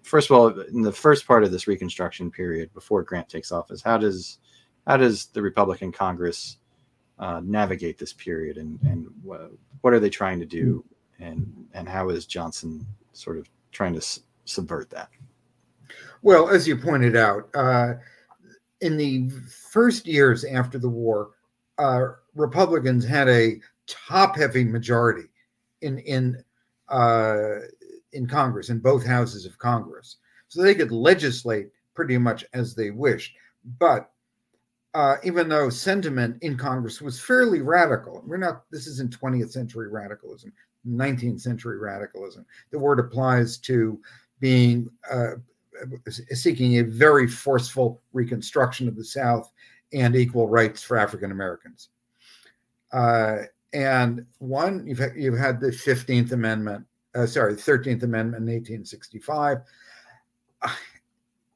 first of all, in the first part of this Reconstruction period, before Grant takes office, how does how does the Republican Congress uh, navigate this period, and and what, are they trying to do, and and how is Johnson sort of trying to subvert that?
Well, as you pointed out, uh, in the first years after the war, uh, Republicans had a top-heavy majority in in uh, in Congress, in both houses of Congress, so they could legislate pretty much as they wished. But uh, even though sentiment in Congress was fairly radical, we're not. This isn't 20th century radicalism, 19th century radicalism. The word applies to being uh, seeking a very forceful reconstruction of the South and equal rights for African Americans. Uh, and one, you've had, you've had the 15th Amendment, uh, sorry, 13th Amendment in 1865.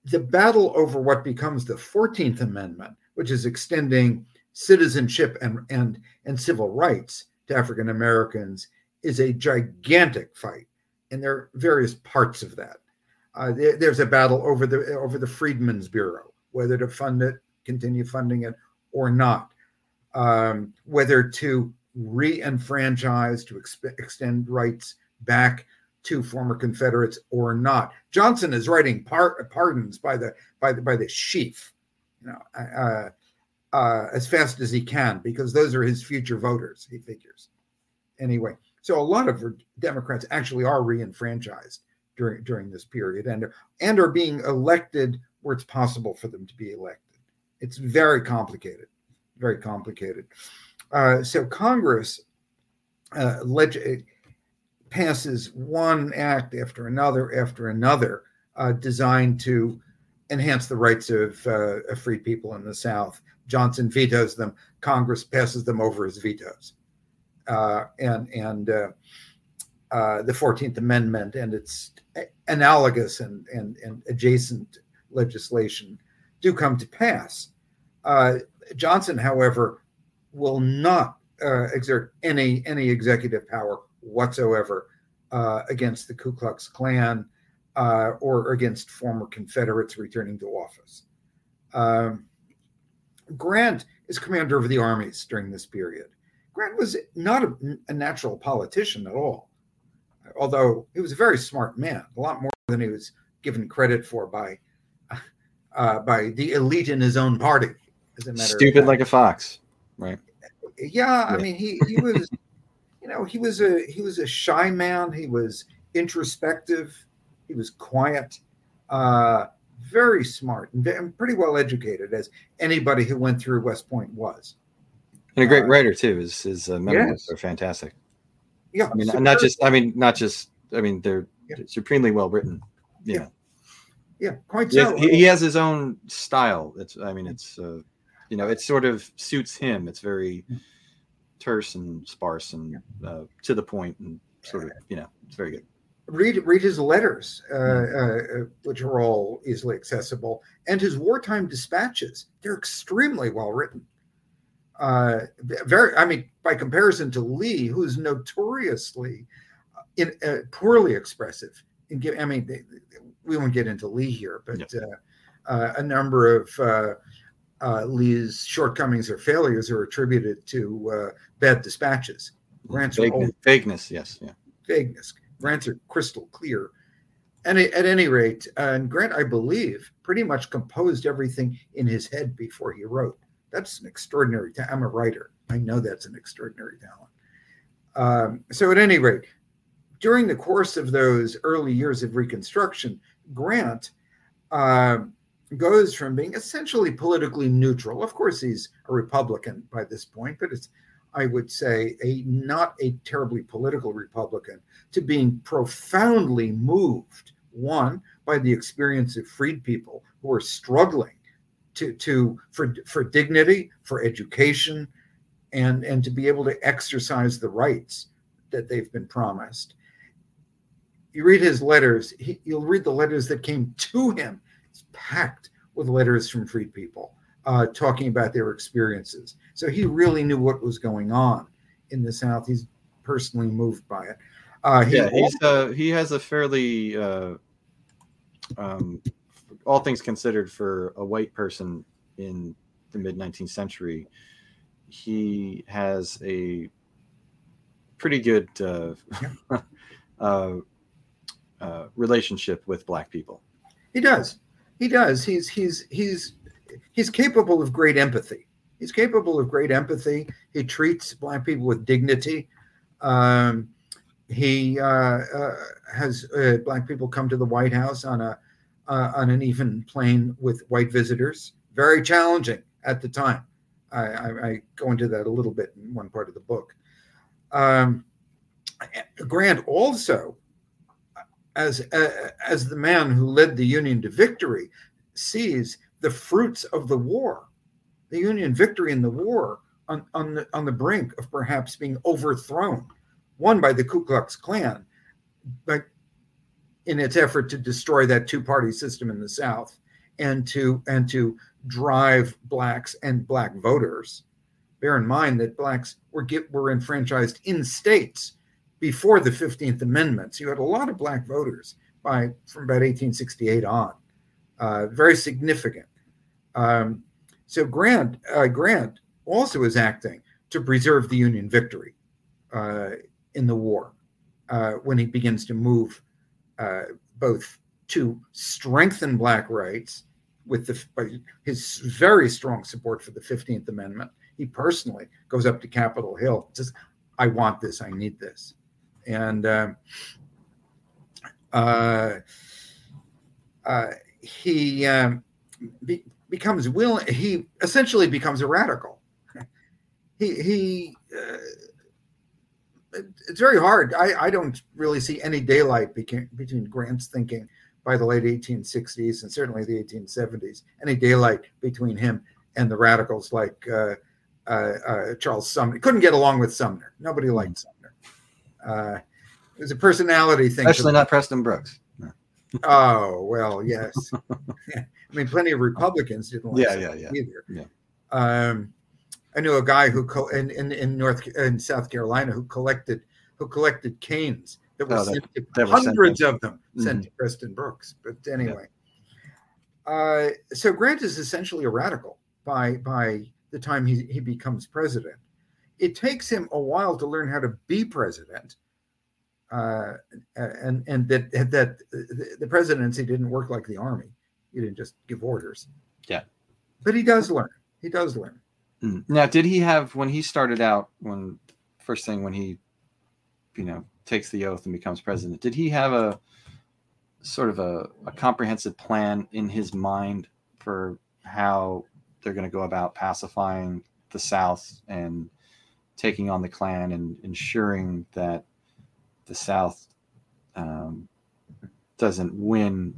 The battle over what becomes the 14th Amendment, which is extending citizenship and, and, and civil rights to African Americans, is a gigantic fight. And there are various parts of that. Uh, there, there's a battle over the over the Freedmen's Bureau, whether to fund it, continue funding it, or not. Um, whether to re-enfranchise, to exp- extend rights back to former Confederates or not. Johnson is writing par- pardons by the by the by the sheaf, you know, uh, uh, as fast as he can because those are his future voters. He figures. Anyway, so a lot of Democrats actually are re-enfranchised during during this period and and are being elected where it's possible for them to be elected. It's very complicated, very complicated. Uh, so Congress uh, leg- passes one act after another after another uh, designed to enhance the rights of, uh, of free people in the South. Johnson vetoes them. Congress passes them over as vetoes, uh, and and uh, the Fourteenth Amendment and its analogous and, and, and adjacent legislation do come to pass. Uh, Johnson, however, will not uh, exert any any executive power whatsoever uh, against the Ku Klux Klan uh, or against former Confederates returning to office. Um, Grant is commander of the armies during this period. Grant was not a, a natural politician at all although he was a very smart man, a lot more than he was given credit for by uh, by the elite in his own party. As a matter
Stupid like a fox, right?
Yeah, I
Yeah.
mean, he he was, [laughs] you know, he was a he was a shy man. He was introspective. He was quiet, uh, very smart, and and pretty well educated, as anybody who went through West Point was.
And a great
Uh,
writer too. His his uh, memoirs
Yes.
are fantastic.
Yeah,
I mean,
so
not just. I mean, not just. I mean, they're
Yeah.
supremely well written. You
Yeah. yeah, quite so.
he, he has his own style. It's. I mean, it's. Uh, you know, it sort of suits him. It's very terse and sparse and uh, to the point and sort of. You know, it's very good.
read read his letters, uh, uh, which are all easily accessible, and his wartime dispatches. They're extremely well written. Uh, very, I mean, by comparison to Lee, who's notoriously in, uh, poorly expressive. In, gi- I mean, they, we won't get into Lee here, but uh, uh, a number of uh, uh, Lee's shortcomings or failures are attributed to uh, bad dispatches. Grant's are
Vagueness, vagueness, yes, yeah.
vagueness. Grants are crystal clear. And at any rate, uh, and Grant, I believe, pretty much composed everything in his head before he wrote. That's an extraordinary talent. I'm a writer. I know that's an extraordinary talent. Um, so, at any rate, during the course of those early years of Reconstruction, Grant uh, goes from being essentially politically neutral. Of course, he's a Republican by this point, but it's, I would say, a not a terribly political Republican to being profoundly moved. One by the experience of freed people who are struggling to to for for dignity, for education, and and to be able to exercise the rights that they've been promised. You read his letters. He, you'll read the letters that came to him it's packed with letters from freed people uh, talking about their experiences. So he really knew what was going on in the South. He's personally moved by it. Uh, he
yeah, he's uh, he has a fairly, uh, um, all things considered, for a white person in the mid 19th century, he has a pretty good uh, [laughs] uh, uh, relationship with black people.
He does. He does. He's he's he's he's capable of great empathy. He's capable of great empathy. He treats black people with dignity. Um, he uh, uh, has uh, black people come to the White House on a uh, on an even plane with white visitors. Very challenging at the time. I, I, I, go into that a little bit in one part of the book. Um, Grant also as uh, as the man who led the Union to victory sees the fruits of the war, the Union victory in the war on on the, on the brink of perhaps being overthrown, won by the Ku Klux Klan, but in its effort to destroy that two party system in the South and to and to drive blacks and black voters. Bear in mind that blacks were get, were enfranchised in states before the 15th Amendment. So you had a lot of black voters by from about 1868 on, uh, very significant. Um, so Grant uh, Grant also is acting to preserve the Union victory uh, in the war uh, when he begins to move uh, both to strengthen black rights with the, his very strong support for the 15th Amendment. He personally goes up to Capitol Hill says, I want this, I need this and uh, uh, uh, he um, be, becomes willing. He essentially becomes a radical. He he. It's very hard. I, I don't really see any daylight between, between Grant's thinking by the late 1860s and certainly the 1870s. Any daylight between him and the radicals like uh, uh, uh, Charles Sumner. Couldn't get along with Sumner. Nobody liked Sumner. Uh, it was a personality thing.
Especially not Preston Brooks. No.
Oh well, yes. [laughs] [laughs] I mean, plenty of Republicans didn't like
yeah, yeah, yeah,
either.
Yeah.
Um, I knew a guy who co- in, in in North in South Carolina who collected who collected canes that were
Oh,
sent
that-
to,
that were sent
hundreds of them sent
Mhm.
to Preston Brooks. But anyway, uh, so Grant is essentially a radical by by the time he, he becomes president. It takes him a while to learn how to be president, uh, and and that that the presidency didn't work like the army. He didn't just give orders.
Yeah.
but he does learn. He does learn.
Mm. Now, did he have when he started out when first thing when he, you know, takes the oath and becomes president? Did he have a sort of a, a comprehensive plan in his mind for how they're going to go about pacifying the South and taking on the Klan and ensuring that the South um, doesn't win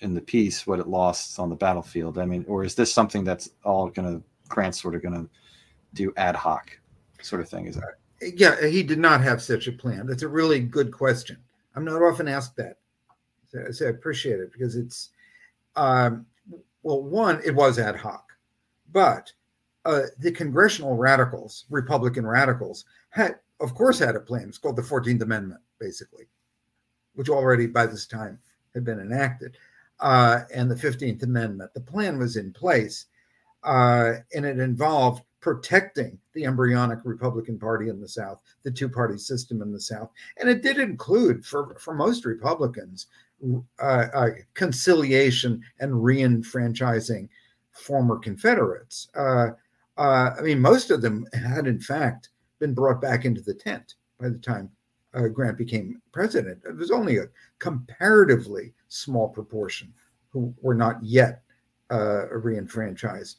in the peace what it lost on the battlefield? I mean, or is this something that's all going to Grant's sort of going to do ad hoc sort of thing? Is that
Yeah, he did not have such a plan. That's a really good question. I'm not often asked that. So, so I appreciate it because it's, um, well, one, it was ad hoc, but uh, the congressional radicals, Republican radicals, had, of course, had a plan. It's called the 14th Amendment, basically, which already by this time had been enacted, uh, and the 15th Amendment. The plan was in place, uh, and it involved protecting the embryonic Republican Party in the South, the two party system in the South. And it did include, for, for most Republicans, uh, uh, conciliation and reenfranchising former Confederates. Uh, uh, I mean, most of them had, in fact, been brought back into the tent by the time uh, Grant became president. It was only a comparatively small proportion who were not yet uh, reenfranchised.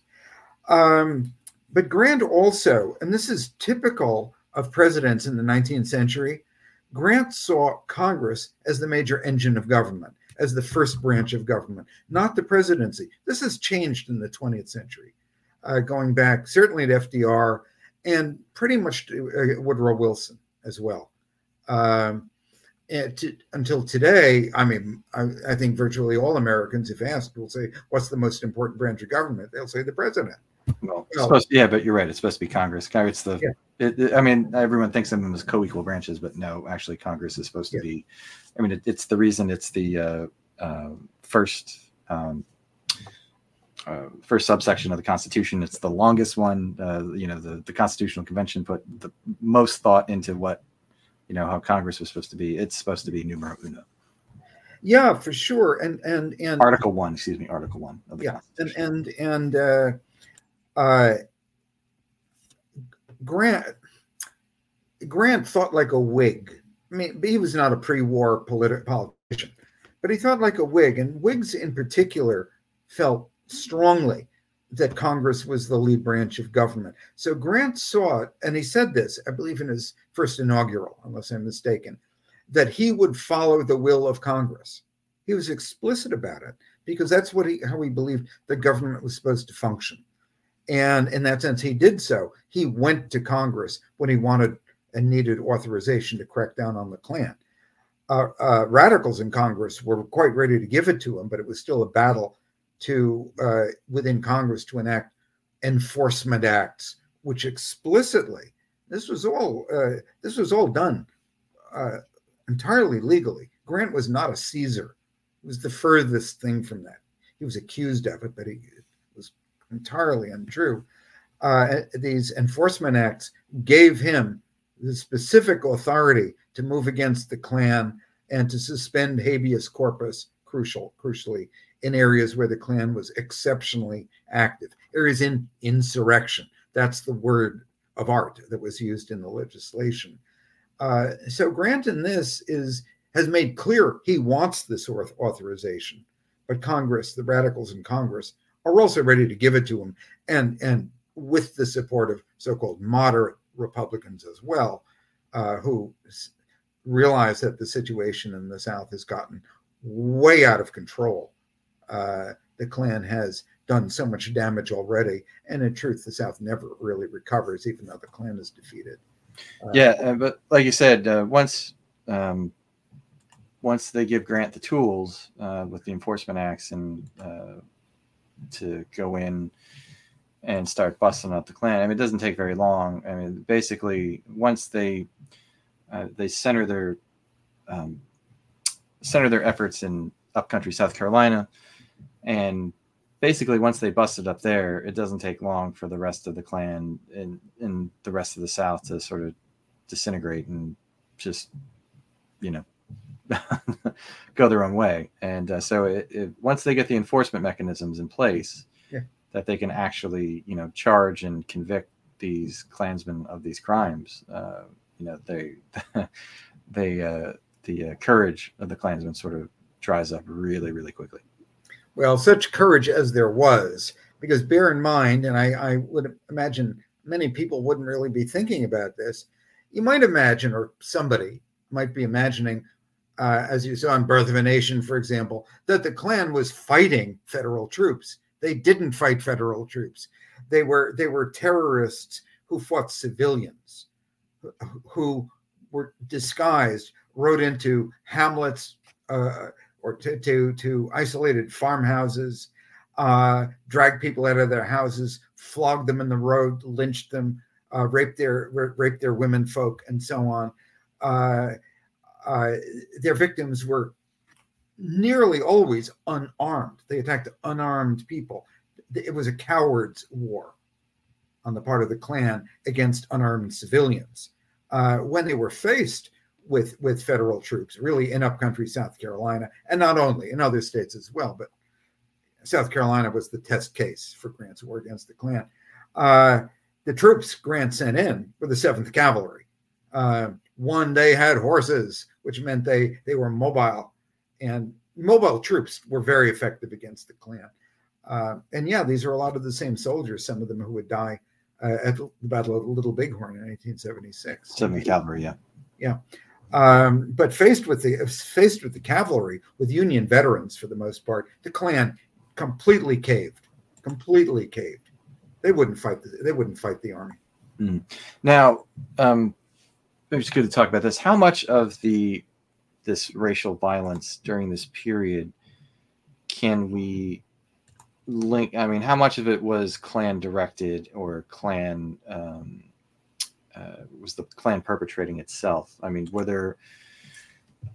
Um, but Grant also, and this is typical of presidents in the 19th century, Grant saw Congress as the major engine of government, as the first branch of government, not the presidency. This has changed in the 20th century, uh, going back certainly to FDR and pretty much to uh, Woodrow Wilson as well. Um, to, until today, I mean, I, I, think virtually all Americans, if asked, will say, "What's the most important branch of government?" They'll say the president.
Well, supposed to, yeah, but you're right. It's supposed to be Congress. It's the. Yeah. It, it, I mean, everyone thinks of them as co-equal branches, but no, actually, Congress is supposed to be. I mean, it, it's the reason it's the uh, uh, first um, uh, first subsection of the Constitution. It's the longest one. Uh, you know, the the Constitutional Convention put the most thought into what you know how Congress was supposed to be. It's supposed to be numero uno.
Yeah, for sure. And and and
Article one, excuse me, Article one
of the yeah, and and and uh, Grant Grant thought like a Whig. I mean, he was not a pre-war politi- politician, but he thought like a Whig, and Whigs in particular felt strongly that Congress was the lead branch of government. So Grant saw and he said this, I believe, in his first inaugural, unless I'm mistaken, that he would follow the will of Congress. He was explicit about it because that's what he how he believed the government was supposed to function. And in that sense, he did so. He went to Congress when he wanted and needed authorization to crack down on the Klan. Uh, uh, radicals in Congress were quite ready to give it to him, but it was still a battle to uh, within Congress to enact enforcement acts, which explicitly this was all uh, this was all done uh, entirely legally. Grant was not a Caesar; it was the furthest thing from that. He was accused of it, but he entirely untrue. Uh, these enforcement acts gave him the specific authority to move against the Klan and to suspend habeas corpus, crucial, crucially, in areas where the Klan was exceptionally active, areas in insurrection. That's the word of art that was used in the legislation. Uh, so Grant in this is has made clear he wants this authorization, but Congress, the radicals in Congress, are also ready to give it to him, and and with the support of so-called moderate Republicans as well, uh, who realize that the situation in the South has gotten way out of control. Uh, the Klan has done so much damage already, and in truth, the South never really recovers, even though the Klan is defeated.
Uh, yeah, uh, but like you said, uh, once um, once they give Grant the tools uh, with the enforcement acts and to go in and start busting up the Klan. I mean, it doesn't take very long. I mean, basically, once they uh, they center their um, center their efforts in upcountry South Carolina, and basically once they busted up there, it doesn't take long for the rest of the Klan in in the rest of the South to sort of disintegrate and just you know [laughs] go their own way. And uh, so it, it, once they get the enforcement mechanisms in place,
yeah.
that they can actually, you know, charge and convict these Klansmen of these crimes, uh, you know, they, [laughs] they, uh, the uh, courage of the Klansmen sort of dries up really, really quickly.
Well, such courage as there was, because bear in mind, and I, I would imagine many people wouldn't really be thinking about this. You might imagine, or somebody might be imagining, uh, as you saw in Birth of a Nation, for example, that the Klan was fighting federal troops. They didn't fight federal troops. They were they were terrorists who fought civilians, who were disguised, rode into hamlets uh, or to, to, to isolated farmhouses, uh, dragged people out of their houses, flogged them in the road, lynched them, uh, raped their raped their women folk, and so on. Uh, their victims were nearly always unarmed. They attacked unarmed people. It was a coward's war on the part of the Klan against unarmed civilians. Uh, when they were faced with with federal troops, really in upcountry South Carolina, and not only in other states as well, but South Carolina was the test case for Grant's war against the Klan. Uh, the troops Grant sent in were the Seventh Cavalry. Uh, one, they had horses, which meant they they were mobile, and mobile troops were very effective against the Klan. Uh, and yeah, these are a lot of the same soldiers, some of them who would die uh, at the Battle of Little Bighorn in 1876.
70 cavalry, yeah. Yeah.
Um, but faced with the faced with the cavalry, with Union veterans for the most part, the Klan completely caved, completely caved. They wouldn't fight. The, they wouldn't fight the army.
Now, um, it's good to talk about this. How much of the this racial violence during this period can we link? I mean, how much of it was Klan directed or Klan um, uh, was the Klan perpetrating itself? I mean, were there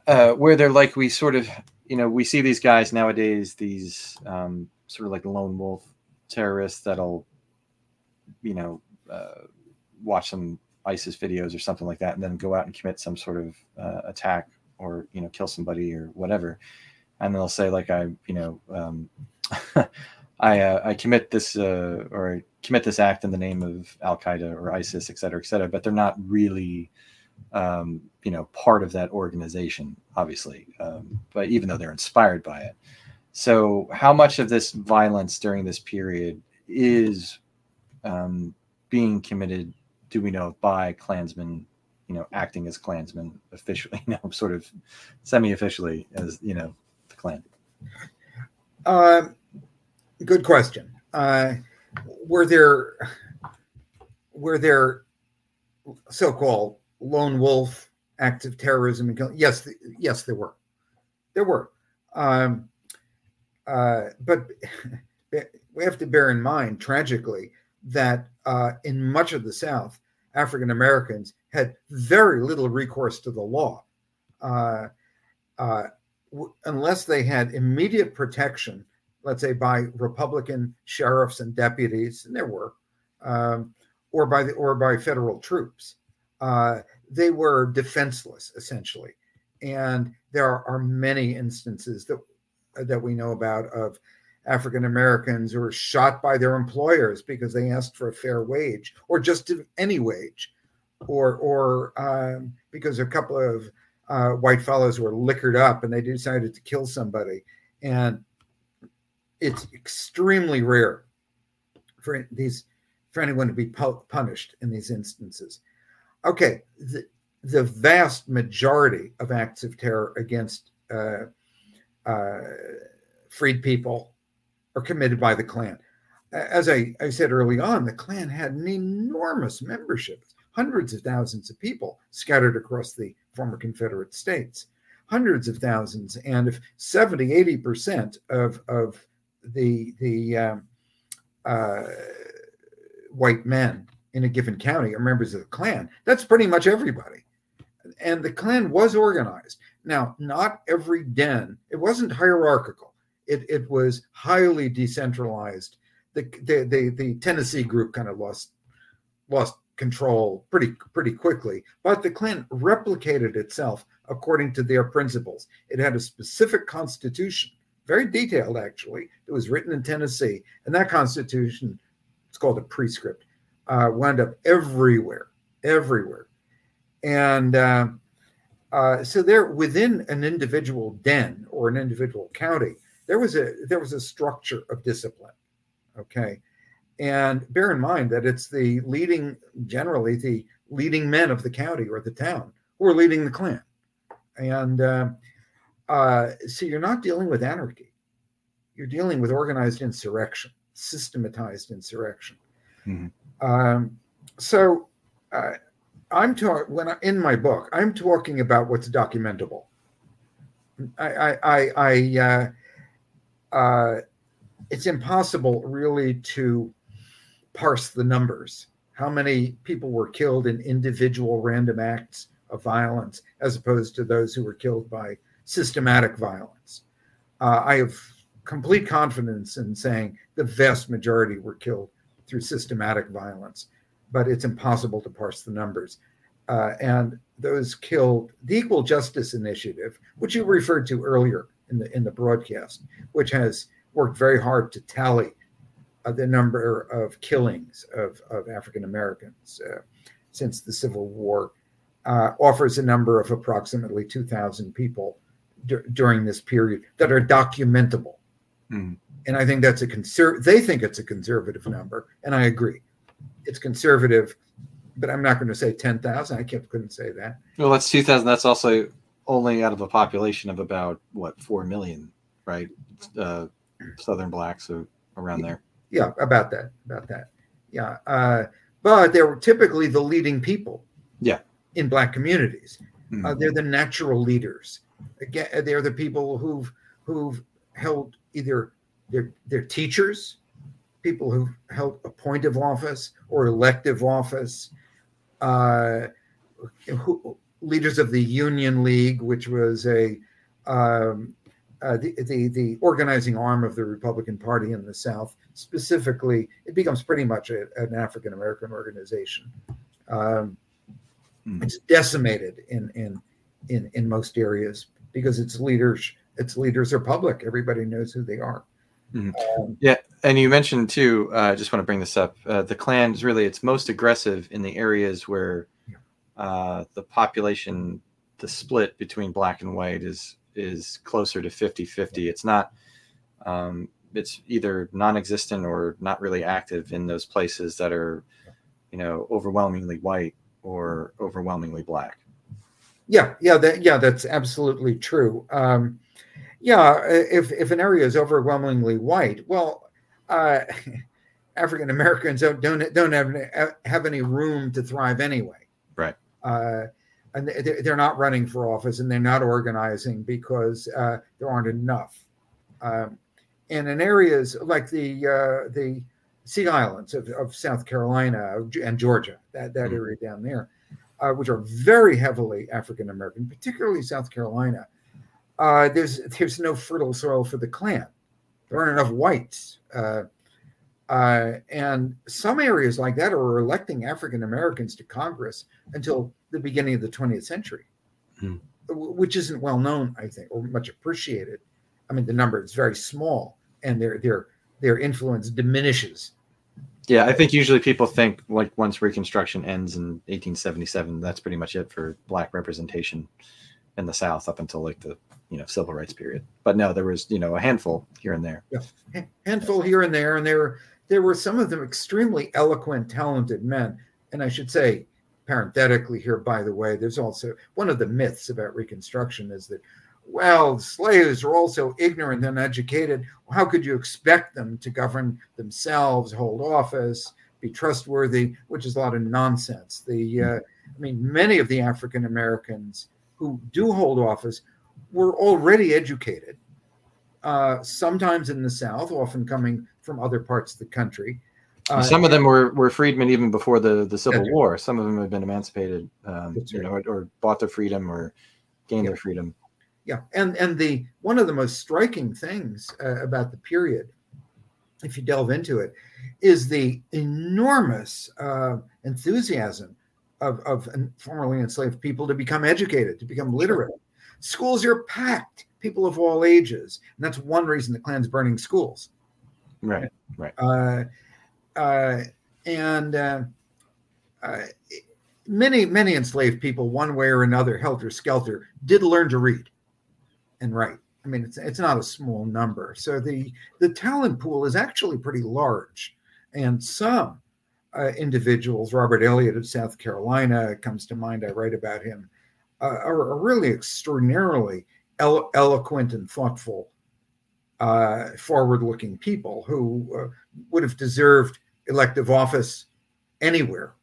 uh, where they're like we sort of you know we see these guys nowadays these um, sort of like lone wolf terrorists that'll you know uh, watch some ISIS videos or something like that, and then go out and commit some sort of uh, attack or you know kill somebody or whatever, and they'll say like I you know um, [laughs] I uh, I commit this uh, or I commit this act in the name of Al Qaeda or ISIS, et cetera, et cetera, but they're not really um, you know part of that organization, obviously, um, but even though they're inspired by it. So, how much of this violence during this period is um, being committed do we know by Klansmen, you know, acting as Klansmen officially, [laughs] you know, sort of semi-officially as you know, the Klan.
Um, good question. Uh, were there were there so-called lone wolf acts of terrorism? Yes, yes, there were. There were. Um, uh, but [laughs] we have to bear in mind, tragically, that uh, in much of the South, African Americans had very little recourse to the law. Uh, uh, w- unless they had immediate protection, let's say by Republican sheriffs and deputies, and there were, um, or by the or by federal troops, uh, they were defenseless essentially. And there are, are many instances that that we know about of African Americans who were shot by their employers because they asked for a fair wage or just any wage, or or um, because a couple of uh, white fellows were liquored up and they decided to kill somebody, and it's extremely rare for these for anyone to be pu- punished in these instances. Okay, the, the vast majority of acts of terror against uh, uh, freed people are committed by the Klan. As I, I said early on, the Klan had an enormous membership, hundreds of thousands of people scattered across the former Confederate states, hundreds of thousands. And if 70, 80% of, of the, the um, uh, white men in a given county are members of the Klan, that's pretty much everybody. And the Klan was organized. Now, not every den, it wasn't hierarchical it, it was highly decentralized. The, the, the, the Tennessee group kind of lost lost control pretty pretty quickly, but the Klan replicated itself according to their principles. It had a specific constitution, very detailed actually. It was written in Tennessee, and that constitution, it's called a prescript, uh, wound up everywhere, everywhere, and. Uh, uh, so there, within an individual den or an individual county, there was a there was a structure of discipline okay? And bear in mind that it's the leading generally the leading men of the county or the town who are leading the Klan and uh, uh, so you're not dealing with anarchy. You're dealing with organized insurrection systematized insurrection.
Mhm.
um, so uh, i'm talking when I, in my book i'm talking about what's documentable. I i i, I uh, it's impossible really to parse the numbers. How many people were killed in individual random acts of violence as opposed to those who were killed by systematic violence? Uh, I have complete confidence in saying the vast majority were killed through systematic violence, but it's impossible to parse the numbers. Uh, and those killed, the Equal Justice Initiative, which you referred to earlier in the in the broadcast, which has worked very hard to tally uh, the number of killings of, of African Americans uh, since the Civil War, uh, offers a number of approximately 2,000 people dur- during this period that are documentable.
Mhm.
and I think that's a conser. They think it's a conservative number, and I agree. It's conservative, but I'm not going to say ten thousand. I kept couldn't say that.
Well, that's 2,000. That's also only out of a population of about, what, 4 million, right? Uh, Southern blacks, so around there.
Yeah, about that, about that. Yeah, uh, but they were typically the leading people.
Yeah.
in black communities.
Mhm.
Uh, they're the natural leaders. Again, they're the people who've who've held either they're they're teachers, people who've held appointive office or elective office, uh, who, leaders of the Union League, which was a um, uh, the, the the organizing arm of the Republican Party in the South. Specifically, it becomes pretty much a, an African American organization. Um,
Hmm.
it's decimated in in in in most areas because its leaders its leaders are public. Everybody knows who they are.
Mhm.
Um,
And you mentioned too, uh, I just want to bring this up. Uh, the Klan is really its most aggressive in the areas where
Yeah.
Uh, the population, the split between black and white is is closer to 50-50. It's not. Um, it's either non-existent or not really active in those places that are, you know, overwhelmingly white or overwhelmingly black.
Yeah, yeah, that yeah, that's absolutely true. Um, yeah, if if an area is overwhelmingly white, well, uh, [laughs] African Americans don't don't don't have have any room to thrive anyway.
Right.
Uh, and they- they're not running for office, and they're not organizing because uh, there aren't enough. Um, and in areas like the uh, the Sea Islands of, of South Carolina and Georgia, that that
Mhm.
area down there, uh, which are very heavily African American, particularly South Carolina, uh, there's there's no fertile soil for the Klan. There aren't enough whites, uh, and some areas like that are electing African Americans to Congress until the beginning of the 20th century,
Hmm.
which isn't well known, I think, or much appreciated. I mean, the number is very small, and their their their influence diminishes.
Yeah, I think usually people think like once Reconstruction ends in 1877, that's pretty much it for black representation in the South up until like the you know civil rights period. But no, there was you know a handful here and there.
Ha- handful here and there, and there there were some of them extremely eloquent, talented men. And I should say, parenthetically here, by the way, there's also one of the myths about Reconstruction is that, well, slaves are also ignorant and uneducated. How could you expect them to govern themselves, hold office, be trustworthy? Which is a lot of nonsense. The uh, I mean, many of the African Americans who do hold office were already educated uh, sometimes in the South, often coming from other parts of the country. Uh,
Some of them were, were freedmen even before the, the Civil
right.
War. Some of them have been emancipated, um,
That's
you know, or, or bought their freedom or gained
Yeah.
their freedom.
yeah, and and the one of the most striking things uh, about the period, if you delve into it, is the enormous uh, enthusiasm of of formerly enslaved people to become educated, to become literate. Schools are packed, people of all ages, and that's one reason the Klan's burning schools.
Right. Right.
Uh, uh, and uh, uh, many many enslaved people, one way or another, helter skelter, did learn to read and write. I mean, it's it's not a small number. So the the talent pool is actually pretty large, and some uh, individuals, Robert Elliott of South Carolina comes to mind. I write about him. Uh, are, are really extraordinarily elo- eloquent and thoughtful, uh, forward-looking people who uh, would have deserved elective office anywhere.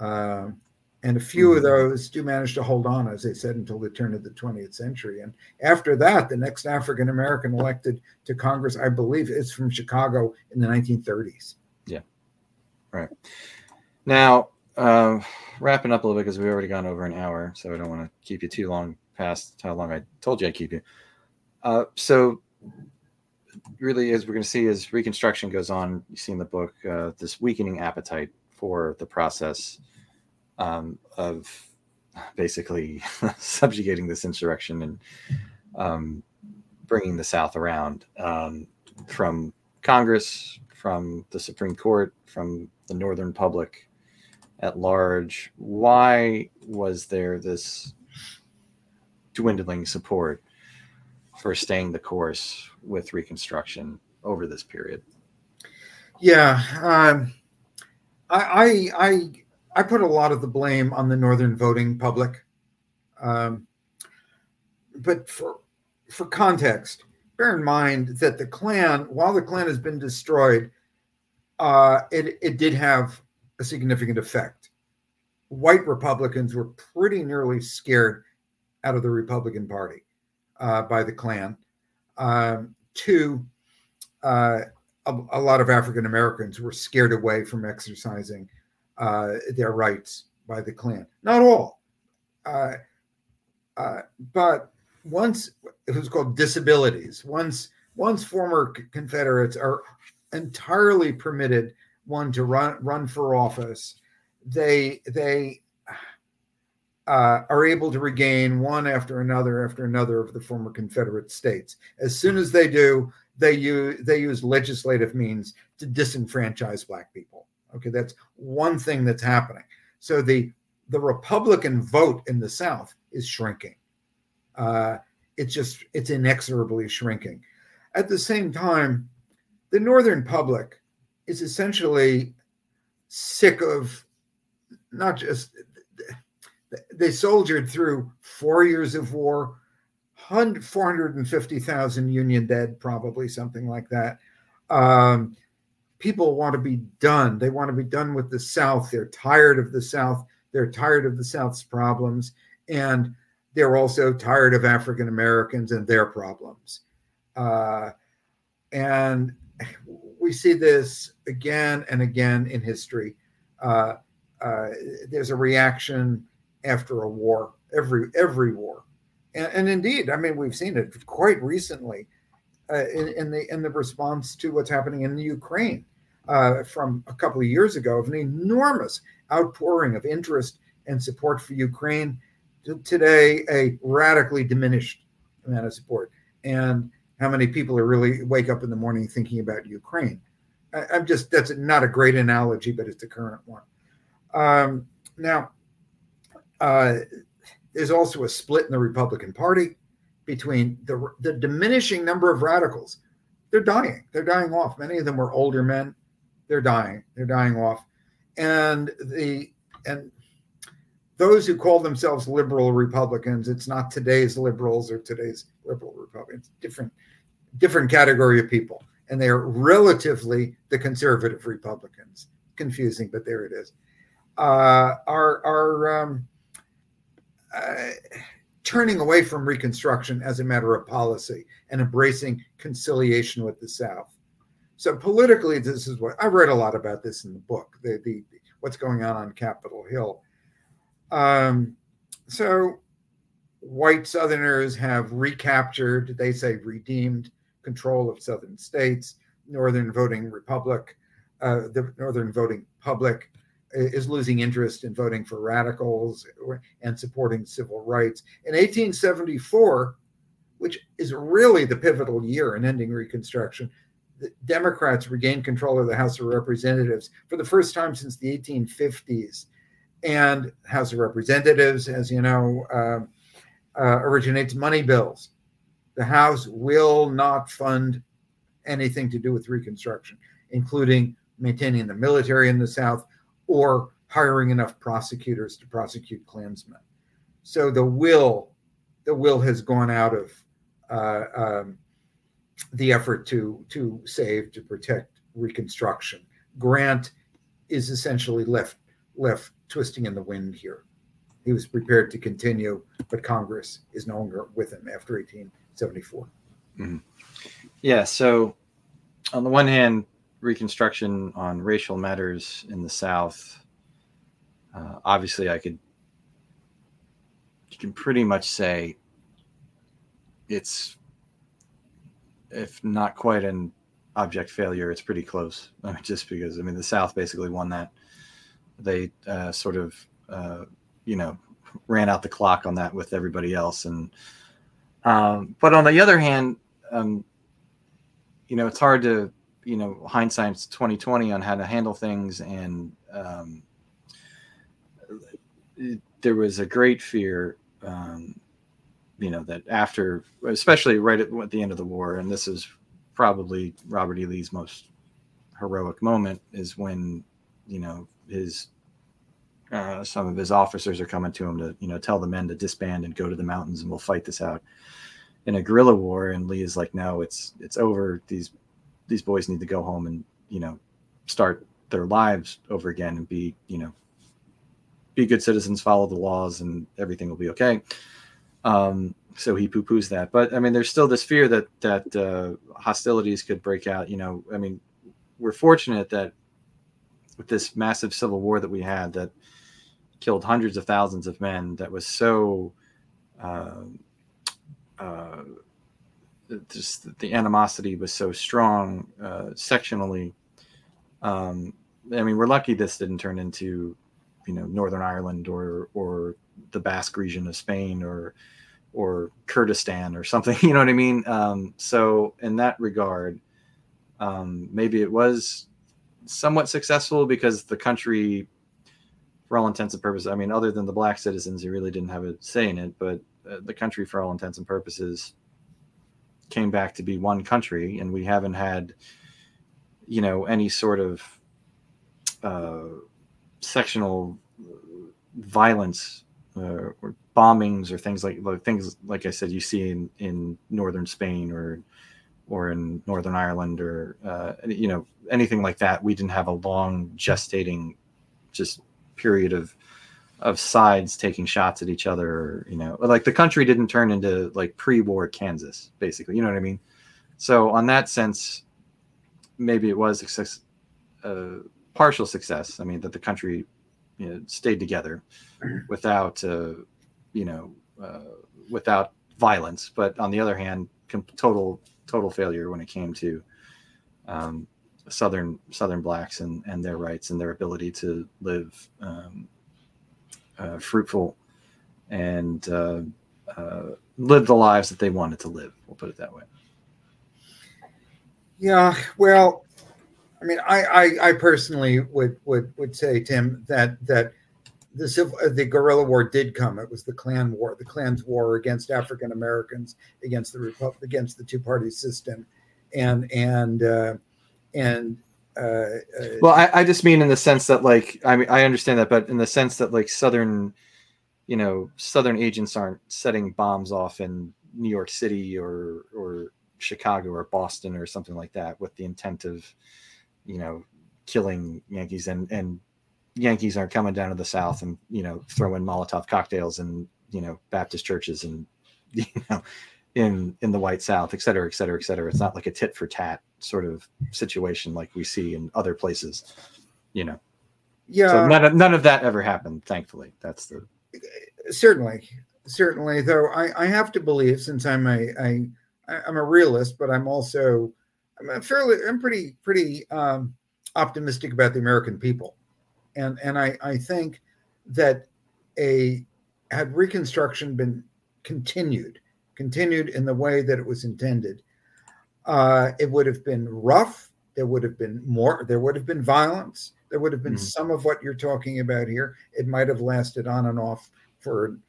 Um, and a few of
Mhm.
those do manage to hold on, as I said, until the turn of the 20th century. And after that, the next African American elected to Congress, I believe, is from Chicago in the 1930s. Yeah. Right.
Now, uh, wrapping up a little bit because we've already gone over an hour, so I don't want to keep you too long past how long I told you I'd keep you. Uh, so, really, as we're going to see as Reconstruction goes on, you see in the book uh, this weakening appetite for the process um, of basically [laughs] subjugating this insurrection and um, bringing the South around um, from Congress, from the Supreme Court, from the Northern public at large. Why was there this dwindling support for staying the course with Reconstruction? over this period.
Yeah, um, I, I I I put a lot of the blame on the northern voting public, um, but for for context, bear in mind that the Klan, while the Klan has been destroyed, uh, it it did have a significant effect. White Republicans were pretty nearly scared out of the Republican Party uh, by the Klan. Um, two, uh, a, a lot of African Americans were scared away from exercising uh, their rights by the Klan. Not all, uh, uh, but once it was called disabilities. Once once former Confederates are entirely permitted one to run run for office, they they uh, are able to regain one after another after another of the former Confederate states. As soon as they do, they use they use legislative means to disenfranchise black people. Okay, that's one thing that's happening. So the the Republican vote in the South is shrinking. Uh, it's just it's inexorably shrinking. At the same time, the Northern public is essentially sick of not just they soldiered through four years of war, 450,000 Union dead, probably something like that. Um, people want to be done. They want to be done with the South. They're tired of the South. They're tired of the South's problems. And they're also tired of African Americans and their problems. Uh, and we see this again and again in history. Uh, uh, there's a reaction after a war, every every war, and, and indeed, I mean, we've seen it quite recently uh, in, in, the in the response to what's happening in the Ukraine uh, from a couple of years ago of an enormous outpouring of interest and support for Ukraine. To today, a radically diminished amount of support, and how many people are really wake up in the morning thinking about Ukraine. I, am just that's not a great analogy, but it's the current one. Um, now, uh, there's also a split in the Republican Party between the the diminishing number of radicals. They're dying. They're dying off. Many of them were older men. They're dying. They're dying off, and the and those who call themselves liberal Republicans, it's not today's liberals or today's liberal Republicans. Different different category of people, and they are relatively the conservative Republicans. Confusing, but there it is. Uh, are are um, uh, turning away from Reconstruction as a matter of policy and embracing conciliation with the South. So politically, this is what I read a lot about this in the book. The, the what's going on on Capitol Hill. Um, so white Southerners have recaptured, they say redeemed control of Southern states. Northern voting republic, uh, the Northern voting public is losing interest in voting for radicals and supporting civil rights. In 1874, which is really the pivotal year in ending Reconstruction, the Democrats regained control of the House of Representatives for the first time since the 1850s. And House of Representatives, as you know, uh, uh, originates money bills. The House will not fund anything to do with Reconstruction, including maintaining the military in the South, or hiring enough prosecutors to prosecute Klansmen. So the will, the will has gone out of uh, um, the effort to to save to protect Reconstruction. Grant is essentially left left twisting in the wind here. He was prepared to continue, but Congress is no longer with him after 1874.
Mm-hmm. Yeah. So, on the one hand, Reconstruction on racial matters in the South. Uh, obviously, I could, you can pretty much say it's, if not quite an object failure, it's pretty close. [laughs] Just because, I mean, the South basically won that. They uh, sort of, uh, you know, ran out the clock on that with everybody else. And, um, but on the other hand, um, you know, it's hard to, you know hindsight's 2020 on how to handle things. And um, there was a great fear um, you know that after especially right at, at, the end of the war and this is probably Robert E. Lee's most heroic moment is when you know his uh, some of his officers are coming to him to you know tell the men to disband and go to the mountains and we'll fight this out in a guerrilla war. And Lee is like no it's it's over. These these boys need to go home and you know start their lives over again and be you know be good citizens follow the laws and everything will be okay. Um so he poo-poos that. But i mean there's still this fear that that uh, hostilities could break out. You know i mean we're fortunate that with this massive civil war that we had that killed hundreds of thousands of men that was so uh, uh, just the animosity was so strong uh, sectionally um, i mean we're lucky this didn't turn into you know northern ireland or or the basque region of spain or or kurdistan or something [laughs] you know what i mean? Um, so in that regard um, maybe it was somewhat successful because the country for all intents and purposes i mean other than the black citizens who really didn't have a say in it but uh, the country for all intents and purposes came back to be one country and we haven't had you know any sort of uh, sectional violence uh, or bombings or things like, like things like I said you see in in northern Spain or or in Northern Ireland or uh, you know anything like that. We didn't have a long gestating just period of of sides taking shots at each other. Or, you know, like the country didn't turn into like pre-war Kansas, basically. You know what I mean? So on that sense, maybe it was success, uh, partial success. I mean that the country you know, stayed together [clears throat] without uh, you know uh, without violence. But on the other hand, com- total total failure when it came to um, southern southern blacks and and their rights and their ability to live um, uh, fruitful and uh, uh, live the lives that they wanted to live. We'll put it that way.
Yeah, well, I mean, I, I, I personally would, would, would say, Tim, that that the civil, uh, the guerrilla war did come. It was the Klan war, the Klan's war against African Americans, against the Republic, against the two party system, and and uh, and. Uh,
Well, I, I just mean in the sense that, like, I mean, I understand that, but in the sense that, like, southern, you know, southern agents aren't setting bombs off in New York City or or Chicago or Boston or something like that with the intent of, you know, killing Yankees and and Yankees aren't coming down to the South and you know throwing Molotov cocktails and you know Baptist churches and [laughs] you know in in the White South, et cetera, et cetera, et cetera. It's not like a tit for tat sort of situation like we see in other places, you know.
yeah,
So none of, none of that ever happened, thankfully. That's the
certainly certainly though i i have to believe since i'm a i i'm a realist but i'm also i'm a fairly i'm pretty pretty um optimistic about the american people and and i i think that a had reconstruction been continued continued in the way that it was intended uh it would have been rough there would have been more there would have been violence there would have been
Mhm.
some of what you're talking about here it might have lasted on and off for an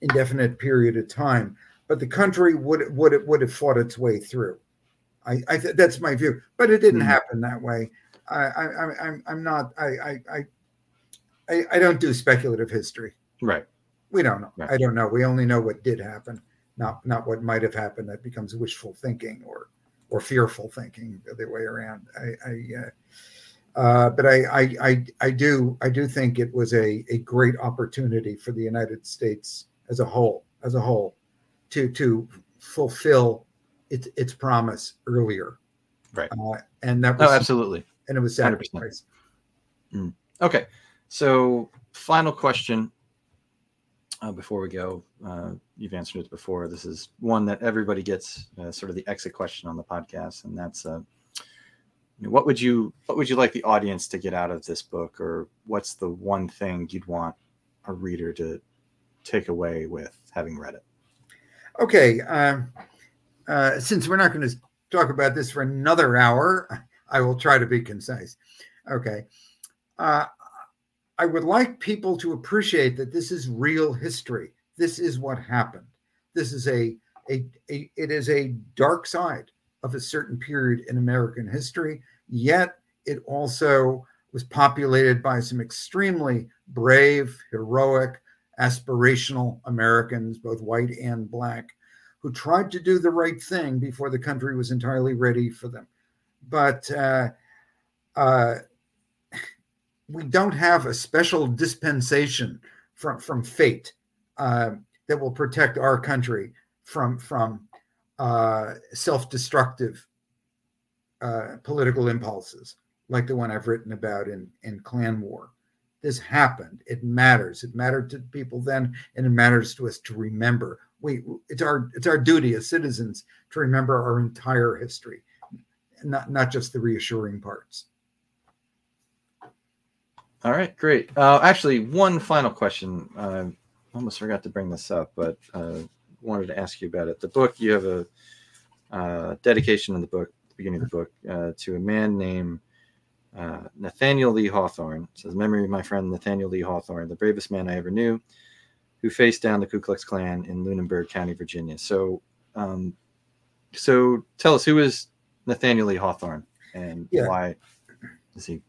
indefinite period of time but the country would would would have fought its way through i, I th- that's my view but it didn't
Mhm.
happen that way i i i'm i'm not i i i I, I don't do speculative history.
right.
We don't know.
Right.
I don't know. We only know what did happen, not not what might have happened. That becomes wishful thinking or or fearful thinking, the other way around. I, I uh, uh, but I, I I I do I do think it was a a great opportunity for the United States as a whole as a whole to to fulfill its its promise earlier.
Right.
Uh, and that
Oh,
was
absolutely.
and it was
100%.
sacrifice.
Okay. So, final question uh, before we go. Uh, you've answered it before. This is one that everybody gets, uh, sort of the exit question on the podcast, and that's uh, what would you what would you like the audience to get out of this book, or what's the one thing you'd want a reader to take away with having read it?
Okay. Um, uh, since we're not going to talk about this for another hour, I will try to be concise. Okay. I would like people to appreciate that this is real history. This is what happened. This is a, a, a it is a dark side of a certain period in American history, yet it also was populated by some extremely brave, heroic, aspirational Americans, both white and black, who tried to do the right thing before the country was entirely ready for them. But uh, uh, we don't have a special dispensation from from fate uh, that will protect our country from from uh, self-destructive uh, political impulses like the one I've written about in in Klan War. This happened. It matters. It mattered to people then, and it matters to us to remember. We it's our it's our duty as citizens to remember our entire history, not not just the reassuring parts.
All right, great. Uh, actually, one final question. I almost forgot to bring this up, but uh, wanted to ask you about it. The book you have a uh, dedication in the book, the beginning of the book, uh, to a man named uh, Nathaniel Lee Hawthorne. It says, "Memory of my friend Nathaniel Lee Hawthorne, the bravest man I ever knew, who faced down the Ku Klux Klan in Lunenburg County, Virginia." So, um, so tell us who is Nathaniel Lee Hawthorne and
Yeah.
why is he?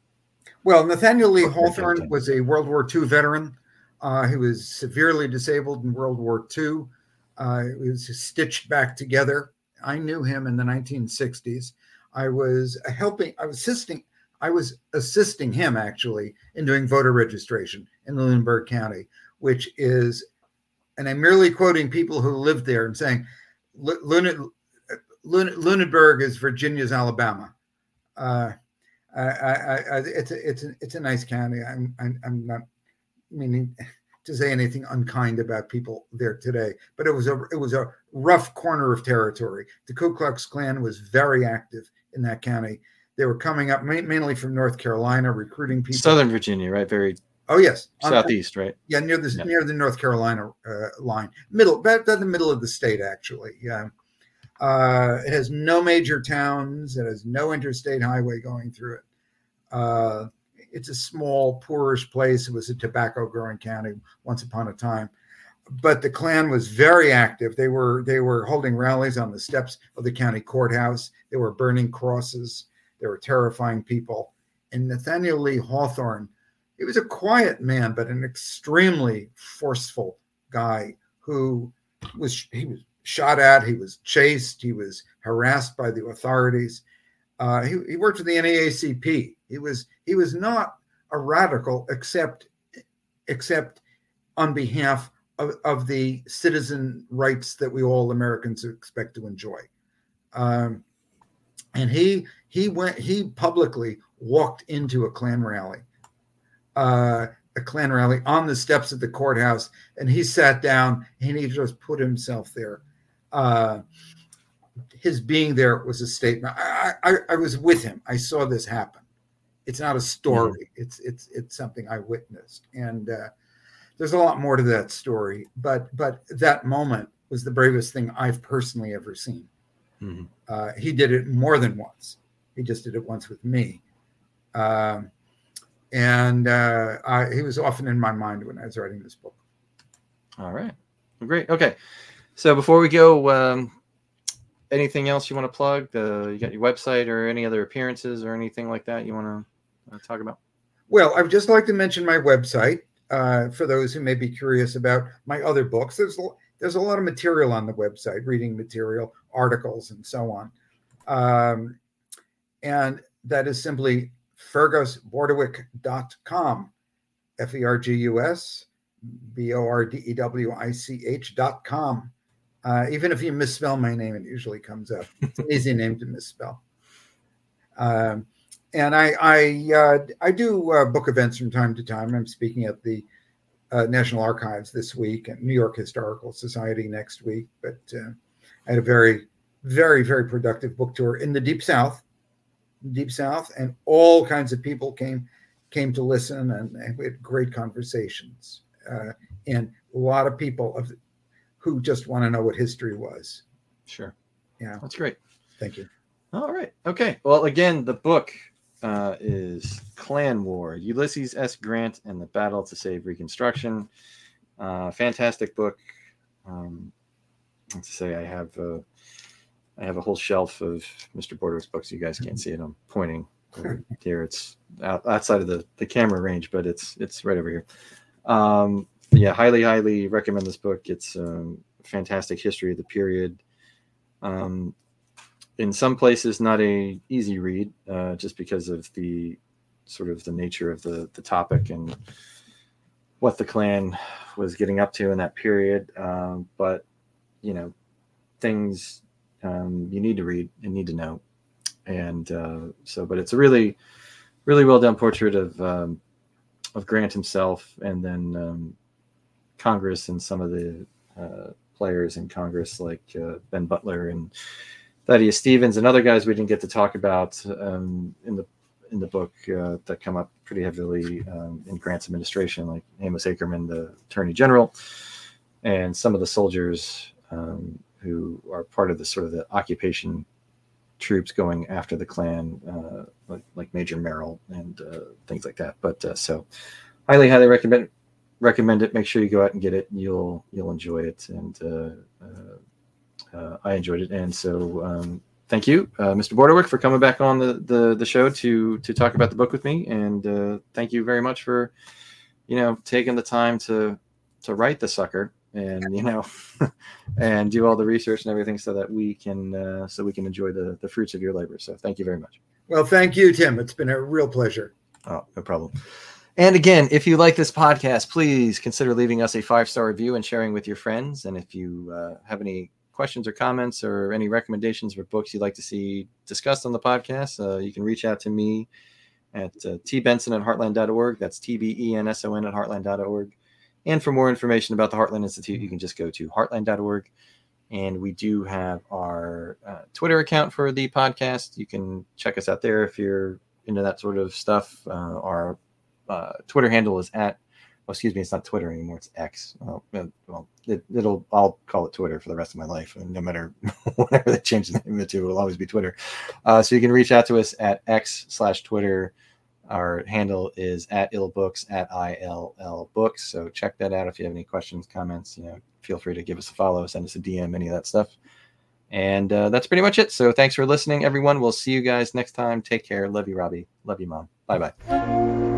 Well, Nathaniel Lee Hawthorne was a World War II veteran. Uh, he was severely disabled in World War II. Uh, he was stitched back together. I knew him in the 1960s. I was helping. I was assisting. I was assisting him actually in doing voter registration in Lunenburg County, which is, and I'm merely quoting people who lived there and saying, "Lu- Lune- Lune- Lunenburg is Virginia's Alabama. Uh, I, I, I, it's a, it's a, it's a nice county. I'm, I'm, I'm not meaning to say anything unkind about people there today, but it was a, it was a rough corner of territory. The Ku Klux Klan was very active in that county. They were coming up ma- mainly from North Carolina, recruiting people.
Southern Virginia, right? Very
oh yes,
southeast, right?
yeah, near the
Yeah.
near the North Carolina uh, line, middle, about the middle of the state, actually. Yeah, uh, it has no major towns. It has no interstate highway going through it. Uh, it's a small, poorish place. It was a tobacco growing county once upon a time, but the Klan was very active. They were they were holding rallies on the steps of the county courthouse. They were burning crosses. They were terrifying people. And Nathaniel Lee Hawthorne he was a quiet man, but an extremely forceful guy who was he was shot at, he was chased, he was harassed by the authorities. Uh, he, he worked for the NAACP. He was he was not a radical except except on behalf of, of the citizen rights that we all Americans expect to enjoy. Um, and he he went he publicly walked into a Klan rally uh, a Klan rally on the steps of the courthouse, and he sat down and he just put himself there. Uh, his being there was a statement. I, I, I was with him. I saw this happen. It's not a story. It's it's it's something I witnessed, and uh, there's a lot more to that story. But but that moment was the bravest thing I've personally ever seen.
Mhm.
Uh, he did it more than once. He just did it once with me. Um, and uh, I, he was often in my mind when I was writing this book.
All right. Great. Okay. So before we go, um, anything else you want to plug? You got your website or any other appearances or anything like that you want to uh, talk about?
Well, I would just like to mention my website uh, for those who may be curious about my other books. There's there's a lot of material on the website, reading material, articles, and so on. Um, and that is simply fergusbordewich.com, F E R G U S B O R D E W I C H dot com. Uh, even if you misspell my name, it usually comes up. It's an easy name to misspell. Um, and I I uh, I do uh, book events from time to time. I'm speaking at the uh, National Archives this week and New York Historical Society next week. But uh, I had a very very very productive book tour in the Deep South, Deep South, and all kinds of people came came to listen, and, and we had great conversations. Uh, and a lot of people of who just want to know what history was.
Sure.
Yeah.
That's great.
Thank you.
All right. Okay. Well, again, the book uh, is Klan War Ulysses S. Grant and the Battle to Save Reconstruction. Uh, fantastic book. Um, let's say I have uh, I have a whole shelf of Mr. Border's books. You guys can't see it. I'm pointing [laughs] here. It's out, outside of the, the camera range, but it's it's right over here. Um, yeah, highly, highly recommend this book. It's um, fantastic history of the period. Um, in some places, not a easy read, uh, just because of the sort of the nature of the the topic and what the Klan was getting up to in that period. Um, but you know, things um, you need to read and need to know, and uh, so. But it's a really, really well done portrait of um, of Grant himself, and then um, Congress and some of the uh, players in Congress like uh, Ben Butler and Thaddeus Stevens and other guys we didn't get to talk about um, in the in the book uh, that come up pretty heavily um, in Grant's administration, like Amos Akerman, the Attorney General, and some of the soldiers um, who are part of the sort of the occupation troops going after the Klan, uh, like, like Major Merrill and uh, things like that. But uh, so, highly, highly recommend recommend it. Make sure you go out and get it. You'll you'll enjoy it, and uh, uh, uh, I enjoyed it. And so, um, thank you, uh, Mr. Bordewich, for coming back on the, the the show to to talk about the book with me. And uh, thank you very much for you know taking the time to to write the sucker and you know [laughs] and do all the research and everything so that we can uh, so we can enjoy the the fruits of your labor. So thank you very much.
Well, thank you, Tim. It's been a real pleasure.
Oh, no problem. And again, if you like this podcast, please consider leaving us a five star review and sharing with your friends. And if you uh, have any questions or comments or any recommendations for books you'd like to see discussed on the podcast, uh, you can reach out to me at uh, tbenson at heartland.org. That's T B E N S O N at heartland.org. And for more information about the Heartland Institute, you can just go to heartland.org. And we do have our uh, Twitter account for the podcast. You can check us out there if you're into that sort of stuff. Uh, our uh, Twitter handle is at, well, excuse me, it's not Twitter anymore. It's X. Well, uh, well it, will I'll call it Twitter for the rest of my life. And no matter [laughs] whatever they change the name of it to, it'll always be Twitter. Uh, so you can reach out to us at X slash Twitter. Our handle is at ill books at ILL books. So check that out. If you have any questions, comments, you know, feel free to give us a follow, send us a DM, any of that stuff. And uh, that's pretty much it. So thanks for listening, everyone. We'll see you guys next time. Take care. Love you, Robbie. Love you, Mom. Bye bye.